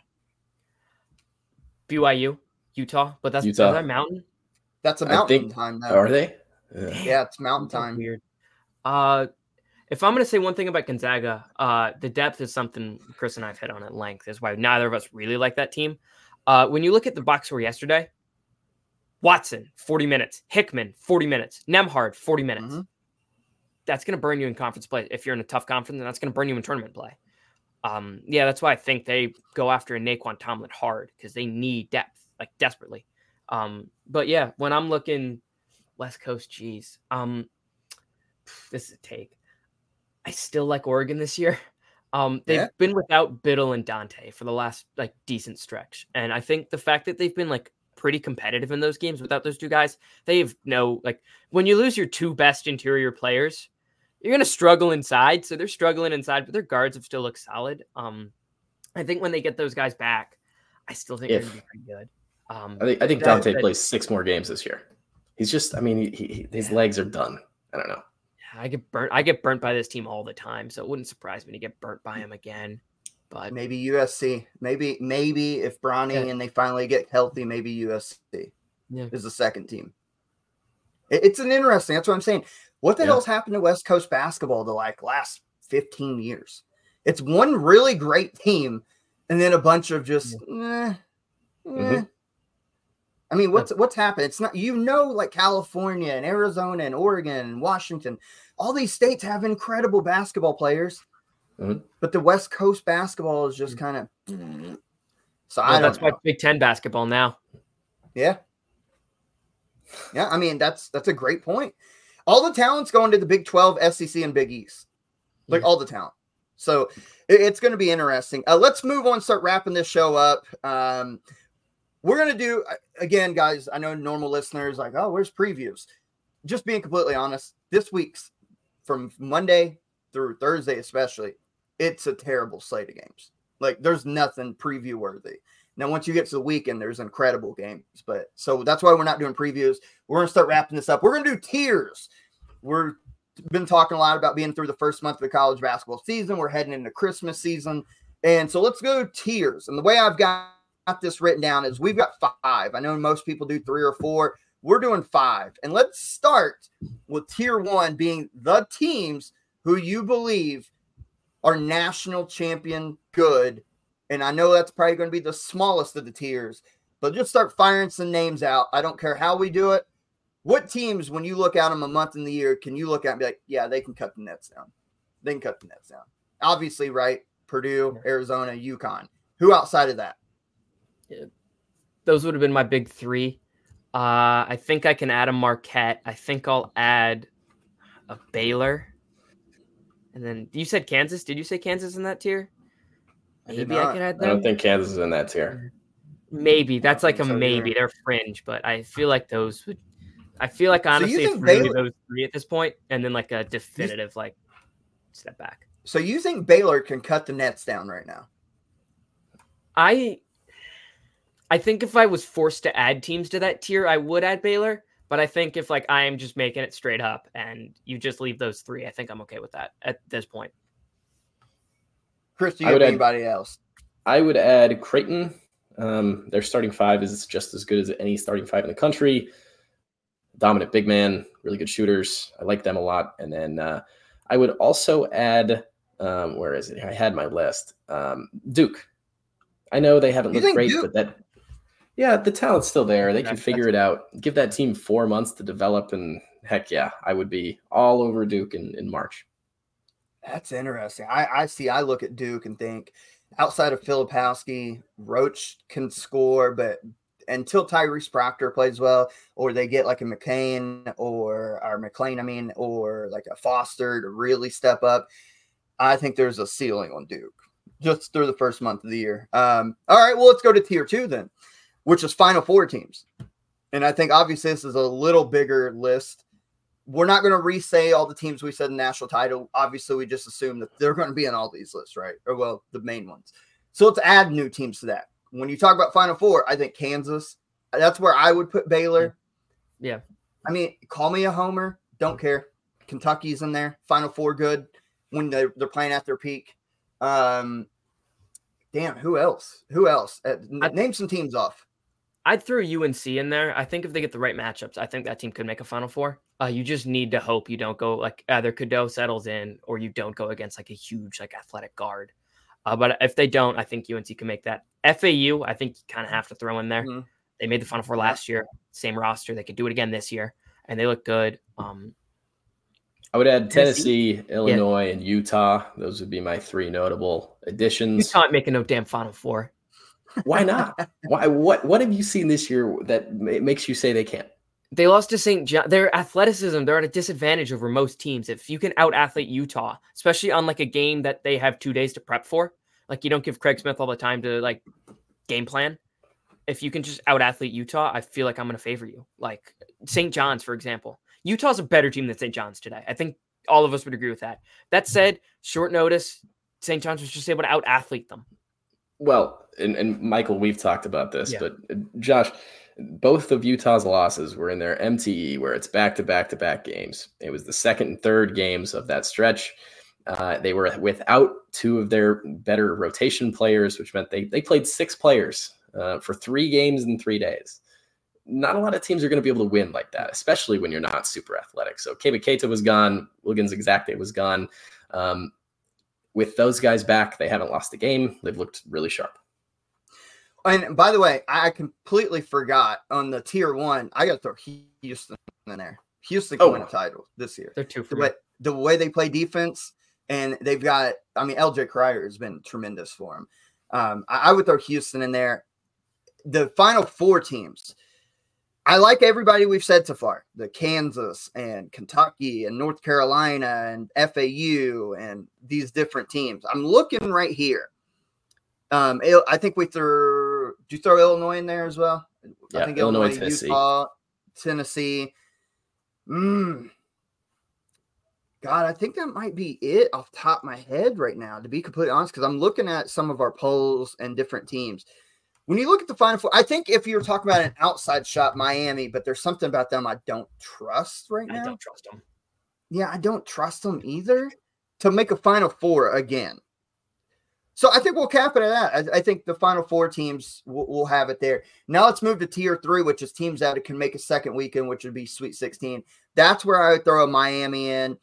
BYU, Utah, but that's Utah. that mountain. That's a mountain think, time though. Are they? Yeah, yeah it's mountain time. Weird. Uh if I'm going to say one thing about Gonzaga, uh, the depth is something Chris and I've hit on at length. Is why neither of us really like that team. Uh, when you look at the box score yesterday, Watson 40 minutes, Hickman 40 minutes, Nembhard 40 minutes. Mm-hmm. That's going to burn you in conference play. If you're in a tough conference, then that's going to burn you in tournament play. Um, yeah, that's why I think they go after a Nae'Qwan Tomlin hard because they need depth like desperately. Um, but yeah, when I'm looking West Coast, geez. Um, this is a take. I still like Oregon this year. Um, they've Yeah. been without Bittle and Dante for the last like decent stretch, and I think the fact that they've been like pretty competitive in those games without those two guys, they have no like when you lose your two best interior players, you're gonna struggle inside. So they're struggling inside, but their guards have still looked solid. Um, I think when they get those guys back, I still think they're gonna be pretty good. Um, I think I think Dante that- plays six more games this year. He's just, I mean, he, he, his legs are done. I don't know. I get burnt. I get burnt by this team all the time, so it wouldn't surprise me to get burnt by him again. But Maybe USC. Maybe maybe if Bronny Yeah. and they finally get healthy, maybe USC Yeah. is the second team. It- it's an interesting. That's what I'm saying. What the Yeah. hell's happened to West Coast basketball the like last 15 years? It's one really great team, and then a bunch of just. eh, eh. I mean, what's what's happened? It's not you know, like California and Arizona and Oregon and Washington, all these states have incredible basketball players, Mhm. but the West Coast basketball is just kind of. So I well, don't that's why. Big Ten basketball now. Yeah. Yeah, I mean that's that's a great point. All the talent's going to the Big 12, SEC, and Big East. Like Yeah. all the talent. So it- it's going to be interesting. Uh, let's move on, start wrapping this show up. Um, we're going to do, uh, again, guys, I know normal listeners like, oh, where's previews? Just being completely honest, this week's from Monday through Thursday, especially, it's a terrible slate of games. Like there's nothing preview worthy. Now, once you get to the weekend, there's incredible games. But so that's why we're not doing previews. We're gonna start wrapping this up. We're gonna do tiers. We're been talking a lot about being through the first month of the college basketball season. We're heading into Christmas season. And so let's go tiers. And the way I've got this written down is we've got five. I know most people do three or four. We're doing five. And let's start with tier one being the teams who you believe are national champion good. And I know that's probably going to be the smallest of the tiers, but just start firing some names out. I don't care how we do it. What teams, when you look at them a month in the year, can you look at and be like, yeah, they can cut the nets down? They can cut the nets down. Obviously, right? Purdue, Arizona, UConn. Who outside of that? Those would have been my big three. Uh, I think I can add a Marquette. I think I'll add a Baylor. And then you said Kansas. Did you say Kansas in that tier? I did Maybe I not. can add I don't think Kansas is in that tier. Maybe that's like a think so either. maybe. They're fringe, but I feel like those would. I feel like honestly, think it's really Baylor- those three at this point, and then like a definitive like step back. So you think Baylor can cut the nets down right now? I I think if I was forced to add teams to that tier, I would add Baylor. But I think if like I am just making it straight up and you just leave those three, I think I'm okay with that at this point. Chris, do you have would add- anybody else? I would add Creighton. Um, their starting five is just as good as any starting five in the country. Dominant big man, really good shooters. I like them a lot. And then uh, I would also add, um, where is it? I had my list. Um, Duke. I know they haven't You looked great, Duke- but that, yeah, the talent's still there. They can figure it out. Give that team four months to develop, and heck yeah, I would be all over Duke in, in March. That's interesting. I, I see. I look at Duke and think outside of Filipowski, Roach can score, but until Tyrese Proctor plays well, or they get like a McCain or or McLean, I mean, or like a Foster to really step up, I think there's a ceiling on Duke just through the first month of the year. Um, all right, well, let's go to tier two then, which is Final Four teams, and I think obviously this is a little bigger list we're not going to re-say all the teams we said in national title. Obviously, we just assume that they're going to be on all these lists, right? Or well, the main ones. So let's add new teams to that. When you talk about Final Four, I think Kansas. That's where I would put Baylor. Yeah. I mean, call me a homer. Don't care. Kentucky's in there. Final Four, good when they're they're playing at their peak. Um, damn, who else? Who else? Uh, name some teams off. I'd throw UNC in there. I think if they get the right matchups, I think that team could make a Final Four. Uh, you just need to hope you don't go like either Cadeau settles in or you don't go against like a huge like athletic guard. Uh, but if they don't, I think UNC can make that. FAU, I think you kind of have to throw in there. Mhm. They made the Final Four last year, same roster. They could do it again this year, and they look good. Um, I would add Tennessee? Tennessee, Illinois, and Utah. Those would be my three notable additions. Utah making no damn Final Four. Why not? Why? What? What have you seen this year that makes you say they can't? They lost to St. John. Their athleticism, they're at a disadvantage over most teams. If you can out athlete Utah, especially on like a game that they have two days to prep for, like you don't give Craig Smith all the time to like game plan. If you can just out athlete Utah, I feel like I'm going to favor you. Like St. John's, for example. Utah's a better team than St. John's today. I think all of us would agree with that. That said, short notice, St. John's was just able to out athlete them. Well, and, and Michael, we've talked about this, Yeah. but uh, Josh, both of Utah's losses were in their MTE, where it's back to back to back games. It was the second and third games of that stretch. Uh, they were without two of their better rotation players, which meant they they played six players uh, for three games in three days. Not a lot of teams are going to be able to win like that, especially when you're not super athletic. So Keba Keita was gone, Wilguens Exacte was gone. Um, with those guys back, they haven't lost a game. They've looked really sharp. And by the way, I completely forgot on the tier one. I got to throw Houston in there. Houston can Oh. win a title this year. They're two for me. But the way they play defense, and they've got, I mean, LJ Cryer has been tremendous for them. Um, I, I would throw Houston in there. The final four teams, I like everybody we've said so far the Kansas and Kentucky and North Carolina and FAU and these different teams. I'm looking right here. Um, I think we threw, do you throw Illinois in there as well? Yeah, I think Illinois, Tennessee. Utah, Tennessee. Mm. God, I think that might be it off the top of my head right now, to be completely honest, because I'm looking at some of our polls and different teams. When you look at the final four, I think if you're talking about an outside shot, Miami, but there's something about them I don't trust right now. I don't trust them. Yeah, I don't trust them either to make a final four again. So I think we'll cap it at that. I, I think the final four teams will, will have it there. Now let's move to tier three, which is teams that can make a second weekend, which would be Sweet 16. That's where I would throw a Miami in.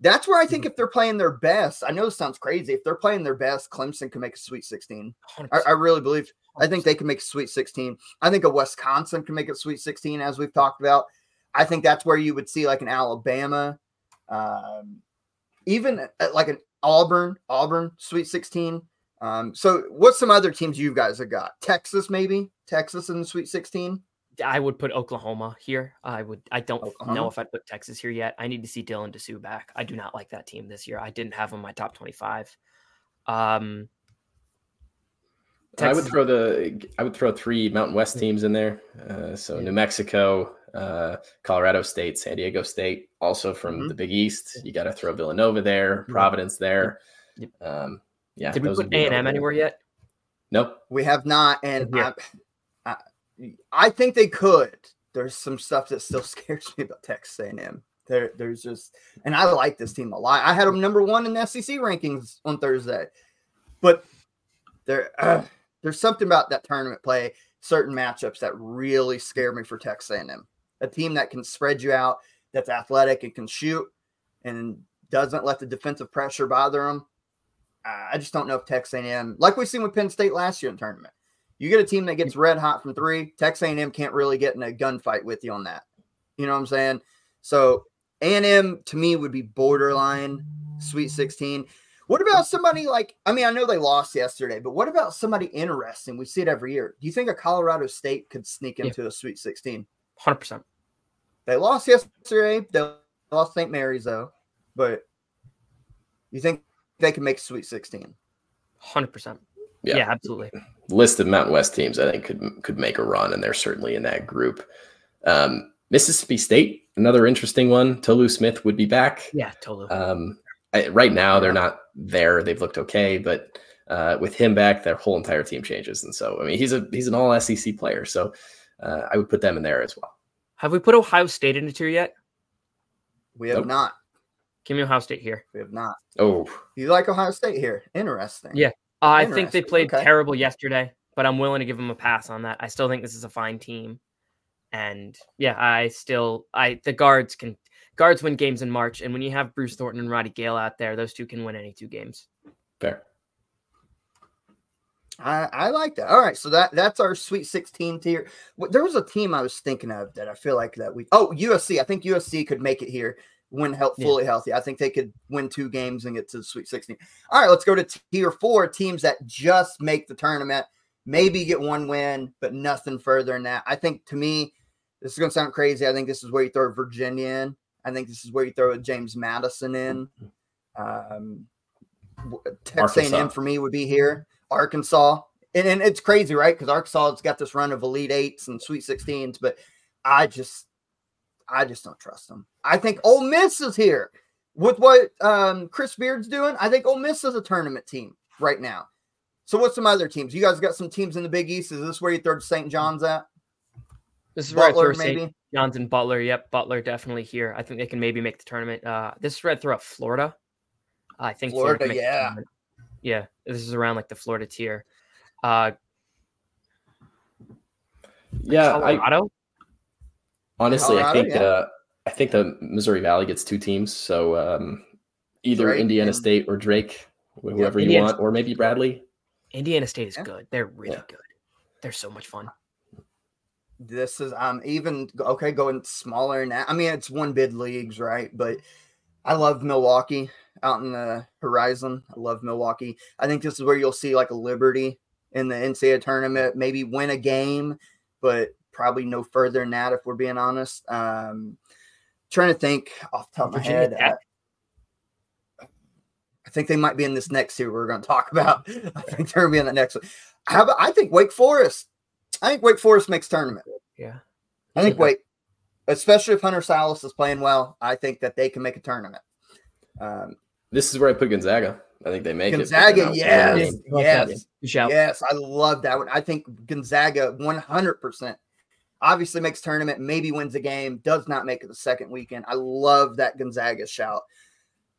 That's where I think if they're playing their best, I know this sounds crazy. If they're playing their best, Clemson can make a Sweet 16. I, I really believe. I think they can make a Sweet 16. I think a Wisconsin can make a Sweet 16, as we've talked about. I think that's where you would see like an Alabama, um, even uh, like an Auburn, Auburn Sweet 16. Um, so what's some other teams you guys have got? Texas, maybe Texas in the Sweet 16. I would put Oklahoma here. I would. I don't Oklahoma? know if I'd put Texas here yet. I need to see Dylan Disu back. I do not like that team this year. I didn't have him in my top twenty-five. Um, I would throw the I would throw three Mountain West teams in there. Uh, so Yeah. New Mexico, uh, Colorado State, San Diego State, also from Mhm. the Big East. You got to throw Villanova there, Yeah. Providence there. Yep. Um, yeah, Did we put A and M anywhere yet? Nope. We have not, and Yeah. I, think they could. There's some stuff that still scares me about Texas A&M. There, there's just, and I like this team a lot. I had them number one in the SEC rankings on Thursday, but there, uh, there's something about that tournament play, certain matchups that really scare me for Texas A&M. A team that can spread you out, that's athletic and can shoot, and doesn't let the defensive pressure bother them. I just don't know if Texas A&M, like we've seen with Penn State last year in tournament, you get a team that gets red hot from three. Texas A&M can't really get in a gunfight with you on that. You know what I'm saying? So A&M to me would be borderline Sweet 16. What about somebody like? I mean, I know they lost yesterday, but what about somebody interesting? We see it every year. Do you think a Colorado State could sneak Yeah. into a Sweet 16? Hundred percent. They lost yesterday. They lost St. Mary's though, but you think they can make Sweet 16? Hundred percent. Yeah. Yeah, absolutely. List of Mountain West teams I think could could make a run, and they're certainly in that group. Um, Mississippi State, another interesting one. Tolu Smith would be back. Yeah, totally. Um, I, right now, they're not there. They've looked okay, but uh, with him back, their whole entire team changes. And so, I mean, he's a he's an all SEC player, so uh, I would put them in there as well. Have we put Ohio State into the tier yet? We have Nope. not. Give me Ohio State here. We have not. Oh, You like Ohio State here? Interesting. Yeah. Uh, I think they played Okay. terrible yesterday, but I'm willing to give them a pass on that. I still think this is a fine team, and yeah, I still I the guards can guards win games in March, and when you have Bruce Thornton and Roddy Gayle out there, those two can win any two games. fair. I, I like that. All right, so that that's our Sweet 16 tier. There was a team I was thinking of that I feel like that we. Oh, USC. I think USC could make it here when health, Yeah. fully healthy. I think they could win two games and get to the Sweet 16. All right, let's go to tier four teams that just make the tournament, maybe get one win, but nothing further than that. I think to me, This is going to sound crazy. I think this is where you throw Virginia in. I think this is where you throw James Madison in. Um, Texas A&M for me would be here. Arkansas, and, and it's crazy, right? Because Arkansas has got this run of Elite Eights and Sweet Sixteens, but I just, I just don't trust them. I think Ole Miss is here with what um, Chris Beard's doing. I think Ole Miss is a tournament team right now. So what's some other teams? You guys got some teams in the Big East. Is this where you throw St. John's at? This is Butler, where I throw maybe? St. John's and Butler. Yep, Butler definitely here. I think they can maybe make the tournament. Uh, this is where I throw up Florida. I think Florida, Florida yeah, yeah. This is around like the Florida tier. Uh, yeah, Colorado. I, honestly, Colorado, I think yeah. uh, I think the Missouri Valley gets two teams. So um, either Drake Indiana and, State or Drake, whoever yeah, you want, or maybe Bradley. Indiana State is yeah. good. They're really good. They're so much fun. This is um even okay going smaller now. I mean, it's one bid leagues, right? But I love Milwaukee out in the horizon. I love Milwaukee. I think this is where you'll see like a Liberty in the NCAA tournament, maybe win a game, but probably no further than that if we're being honest. Um, trying to think off the top of my head. I, I, think they might be in this next year we're going to talk about. I think they're going to be in the next one. How about, I think Wake Forest. I think Wake Forest makes tournament. Yeah. I think Wake, especially if Hunter Sallis is playing well, I think that they can make a tournament. Um, this is where I put Gonzaga. I think they make Gonzaga, it. Yes, yes, yes. I love that one. I think Gonzaga 100% obviously makes tournament, maybe wins a game, does not make it the second weekend. I love that Gonzaga shout.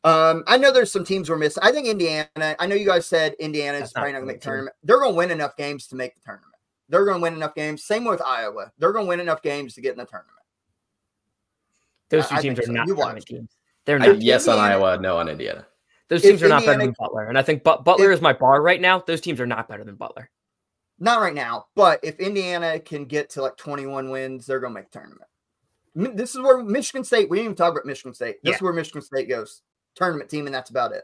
Um, I know there's some teams we're missing. I think Indiana, I know you guys said Indiana is probably not going to make tournament. They're going to win enough games to make the tournament. They're going to win enough games. Same with Iowa. They're going to win enough games to get in the tournament. Those two teams are so. not tournament teams. They're not. yes on Iowa, no on Indiana. Those teams if are not Indiana, better than Butler. And I think but- Butler if, is my bar right now. Those teams are not better than Butler. Not right now, but if Indiana can get to like 21 wins, they're going to make tournament. This is where Michigan State, we didn't even talk about Michigan State. This yeah. is where Michigan State goes. Tournament team, and that's about it.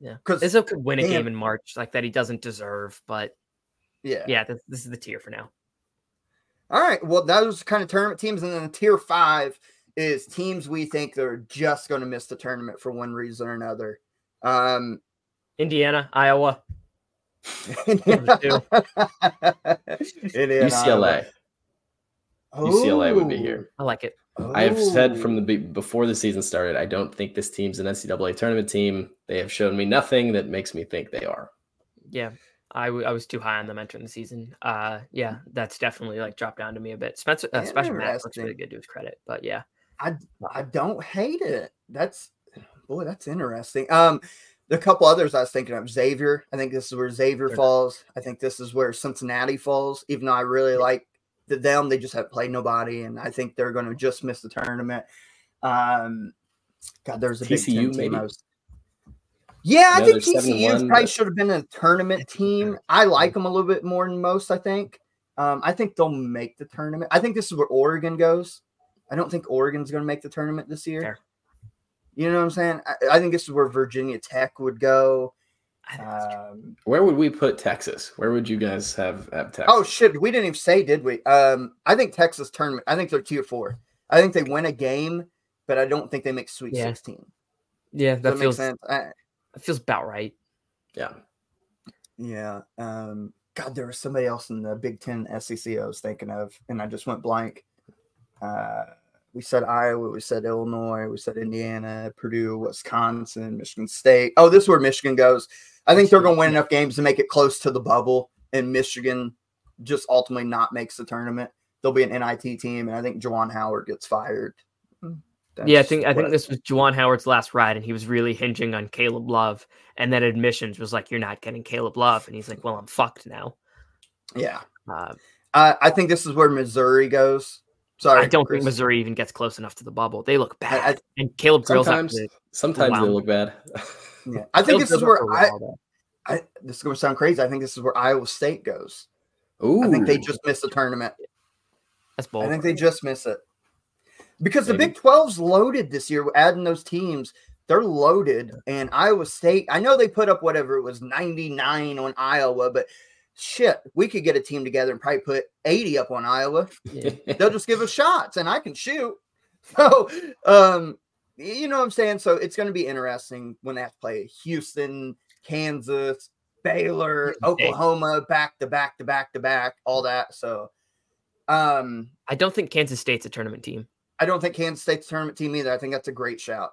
Yeah. Because Izzo could win a game in March like that he doesn't deserve, but yeah. Yeah, this, this is the tier for now. All right. Well, those kind of tournament teams. And then the tier five is teams we think they're just going to miss the tournament for one reason or another. Um, Indiana, Iowa. UCLA. UCLA would be here. I like it. I have said from the before the season started, I don't think this team's an NCAA tournament team. They have shown me nothing that makes me think they are. Yeah, I, w- I was too high on them entering the season. Uh, yeah, that's definitely like dropped down to me a bit. Spencer, uh, Spencer Matt looks really good to his credit, but yeah, I I don't hate it. That's boy, that's interesting. Um, the couple others I was thinking of Xavier. I think this is where Xavier falls. I think this is where Cincinnati falls. Even though I really like the, them, they just haven't played nobody, and I think they're going to just miss the tournament. Um, God, there's a TCU maybe. Was, yeah, I think TCU probably should have been a tournament team. I like them a little bit more than most. I think. Um, I think they'll make the tournament. I think this is where Oregon goes. I don't think Oregon's going to make the tournament this year. Fair. You know what I'm saying? I, I, think this is where Virginia Tech would go. Um, where would we put Texas? Where would you guys have, have Texas? Oh shit, we didn't even say, did we? Um, I think Texas tournament. I think they're tier four. I think they win a game, but I don't think they make Sweet yeah. Sixteen. Yeah, that, that feels sense. I, that feels about right. Yeah. Yeah. Um, God, there was somebody else in the Big Ten SEC I was thinking of, and I just went blank. Uh, we said Iowa, we said Illinois, we said Indiana, Purdue, Wisconsin, Michigan State. Oh, this is where Michigan goes. I think they're going to win enough games to make it close to the bubble, and Michigan just ultimately not makes the tournament. They'll be an NIT team, and I think Juwan Howard gets fired. That's yeah, I think I think this was Juwan Howard's last ride, and he was really hinging on Caleb Love. And then admissions was like, "You're not getting Caleb Love," and he's like, "Well, I'm fucked now." Yeah, uh, uh, I think this is where Missouri goes. Sorry, I don't Chris. think Missouri even gets close enough to the bubble. They look bad, I, I, and Caleb Grills sometimes sometimes they look bad. yeah, I think this is where I, I. This is going to sound crazy. I think this is where Iowa State goes. Ooh. I think they just missed the tournament. That's bold. I think they just miss it because Maybe. the Big 12's loaded this year. Adding those teams, they're loaded. And Iowa State, I know they put up whatever it was 99 on Iowa, but shit, we could get a team together and probably put 80 up on Iowa. Yeah. They'll just give us shots and I can shoot. So, um, you know what I'm saying? So it's going to be interesting when they have to play Houston, Kansas, Baylor, Oklahoma, back to back to back to back, all that. So, um, I don't think Kansas State's a tournament team. I don't think Kansas State's a tournament team either. I think that's a great shout.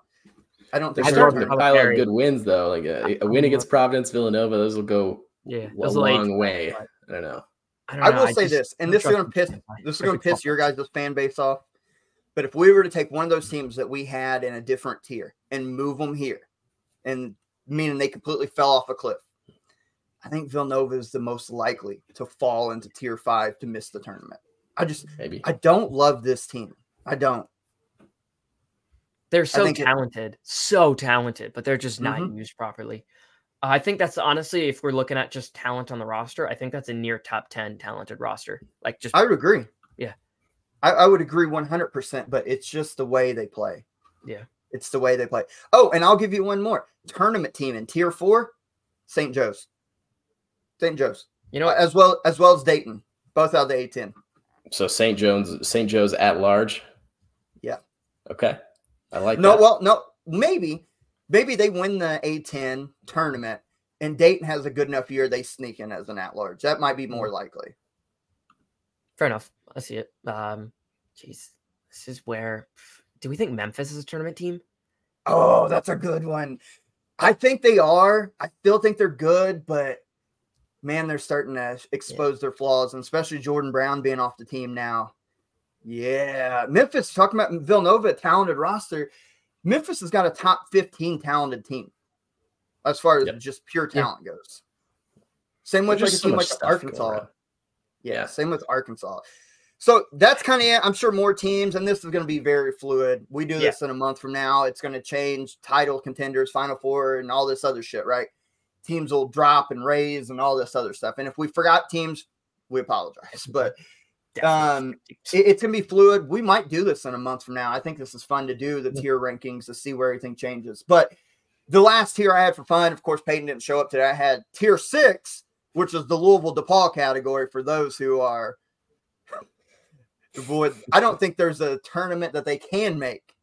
I don't think I they're a don't starting to pile up good wins though. Like a, a win against Providence, Villanova, those will go Yeah, a those will long well, way. but I don't know. I, don't I know, will say just this, and this is going to piss this is going to piss your guys' fan base off. But if we were to take one of those teams that we had in a different tier and move them here, and meaning they completely fell off a cliff, I think Villanova is the most likely to fall into tier five to miss the tournament. I just Maybe. I don't love this team. I don't. They're so think it- talented, so talented, but they're just not Mhm. used properly. I think that's honestly, if we're looking at just talent on the roster, I think that's a near top ten talented roster. Like just I would agree. Yeah. I, I would agree 100%, but it's just the way they play. Yeah. It's the way they play. Oh, and I'll give you one more tournament team in tier four St. Joe's. St. Joe's. you know what? as well as well as Dayton, both out of the A10. So St. John's St. Joe's at large. Yeah. Okay. I like No, that. well, no, maybe, maybe they win the A10 tournament, and Dayton has a good enough year they sneak in as an at large. That might be Mm. more likely. Fair enough. I see it. Um, jeez, this is where. Do we think Memphis is a tournament team? Oh, that's a good one. I think they are. I still think they're good, but man, they're starting to expose their flaws, and especially Jordan Brown being off the team now. Yeah, Memphis talking about Villanova talented roster. Memphis has got a top 15 talented team as far as Yep. just pure Yeah. talent goes. Same with There's like a just so like Arkansas. Yeah, Yeah. same with Arkansas. So that's kind of it. I'm sure more teams, and this is going to be very fluid. We do Yeah. this in a month from now. It's going to change title contenders, Final Four, and all this other shit, right? Teams will drop and raise and all this other stuff. And if we forgot teams, we apologize. But Um, it- it's to be fluid. We might do this in a month from now. I think this is fun to do the tier rankings to see where everything changes. But the last tier I had for fun, of course, Peyton didn't show up today. I had tier six, which is the Louisville DePaul category for those who are avoid. I don't think there's a tournament that they can make.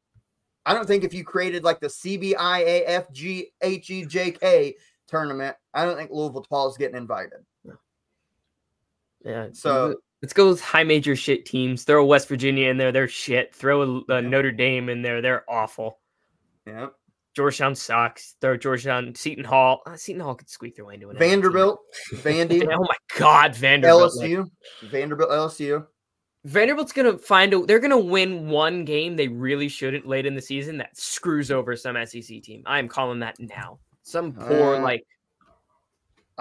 I don't think if you created like the CBIAFGHEJK tournament, I don't think Louisville DePaul is getting invited. yeah. So let's go with high major shit teams. Throw West Virginia in there. They're shit. Throw a, a Notre Dame in there. They're awful. yeah, Georgetown sucks. Throw Georgetown. Seton Hall. Uh, Seton Hall could squeak their way into it. Vanderbilt, Vandy. Oh my God, Vanderbilt. LSU, Vanderbilt, LSU. Vanderbilt's gonna find a. They're gonna win one game they really shouldn't late in the season that screws over some SEC team. I am calling that now. Some poor Uh, like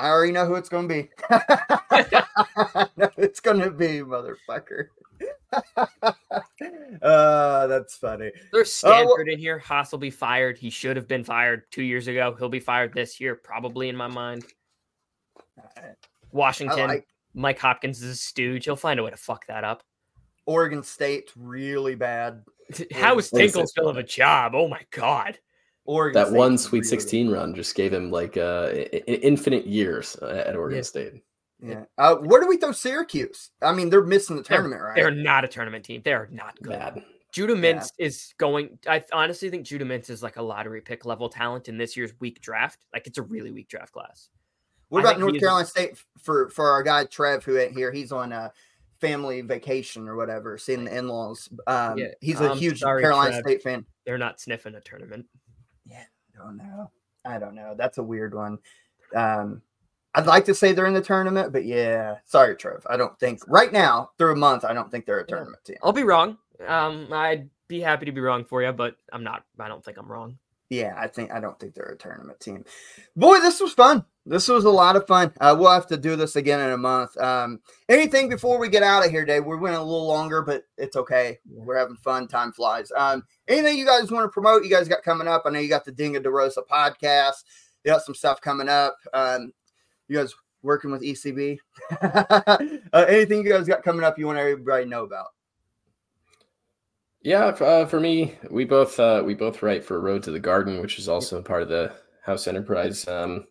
I already know who it's going to be. I know it's going to be, motherfucker. uh, that's funny. there's Oh, well- Stanford in here. Haas will be fired. He should have been fired two years ago. He'll be fired this year, probably in my mind. Washington, like Mike Hopkins is a stooge. He'll find a way to fuck that up. Oregon State really bad. How is Tinkle still have a job? Oh my god. Oregon That State's one Sweet really 16 run just gave him like uh, i- i- infinite years uh, at Oregon Yeah. State. Yeah. Uh, where do we throw Syracuse? I mean, they're missing the They're- tournament, right? They're not a tournament team. They're not good. Bad. Judah Yeah. Mintz is going. I honestly think Judah Mintz is like a lottery pick level talent in this year's weak draft. Like it's a really weak draft class. What I about North he is- Carolina State for for our guy Trev who ain't here? He's on a family vacation or whatever, seeing the in-laws. Um, Yeah, he's a I'm huge sorry, Carolina Trev. State fan. They're not sniffing a tournament. I don't know. I don't know. That's a weird one. Um, I'd like to say they're in the tournament, but yeah, sorry, Trev. I don't think right now through a month. I don't think they're a Yeah. tournament team. I'll be wrong. Um, I'd be happy to be wrong for you, but I'm not. I don't think I'm wrong. Yeah, I think I don't think they're a tournament team. Boy, this was fun. This was a lot of fun. Uh, we'll have to do this again in a month. Um, anything before we get out of here, Dave? We went a little longer, but it's okay. We're having fun. Time flies. Um, anything you guys want to promote? You guys got coming up? I know you got the Dinga DeRosa podcast. You got some stuff coming up. Um, you guys working with ECB? uh, anything you guys got coming up? You want everybody to know about? Yeah, uh, for me, we both uh, we both write for Road to the Garden, which is also part of the House Enterprise. Um,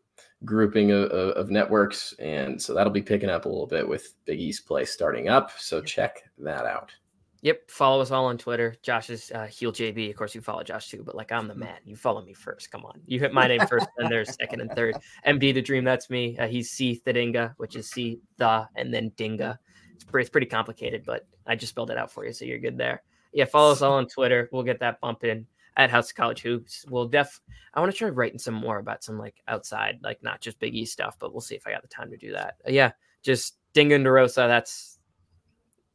grouping of, of, networks. And so that'll be picking up a little bit with Big East play starting up. So check that out. Yep. Follow us all on Twitter. Josh is uh, Heel JB. Of course, you follow Josh too, but like I'm the man. You follow me first. Come on. You hit my name first, then there's second and third. MD the Dream, that's me. Uh, he's C Thadinga, which is C the and then Dinga. It's pretty, it's pretty complicated, but I just spelled it out for you, so you're good there. Yeah, follow us all on Twitter. We'll get that bump in at House of College Hoops. We'll def. I want to try writing some more about some like outside, like not just Big East stuff, but we'll see if I got the time to do that. Uh, yeah, just Dinga and DeRosa. That's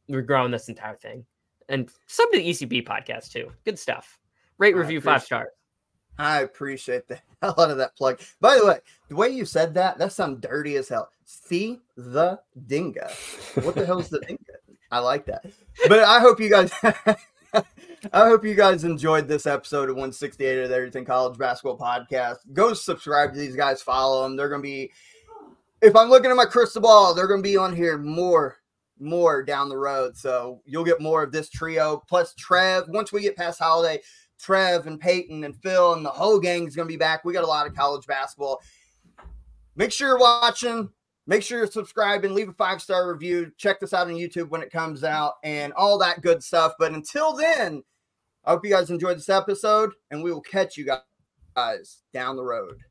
we're growing this entire thing, and some of the ECB podcast too. Good stuff. Rate review five stars. I appreciate the hell out of that plug. By the way, the way you said that, that sounds dirty as hell. See the dinga. What the hell is the dinga? I like that. But I hope you guys I hope you guys enjoyed this episode of 168 of the Everything College Basketball Podcast. Go subscribe to these guys, follow them. They're gonna be if I'm looking at my crystal ball, they're gonna be on here more, more down the road. So you'll get more of this trio. Plus Trev, once we get past holiday, Trev and Peyton and Phil and the whole gang is gonna be back. We got a lot of college basketball. Make sure you're watching Make sure you're subscribed and leave a five star review. Check this out on YouTube when it comes out and all that good stuff. But until then, I hope you guys enjoyed this episode and we will catch you guys down the road.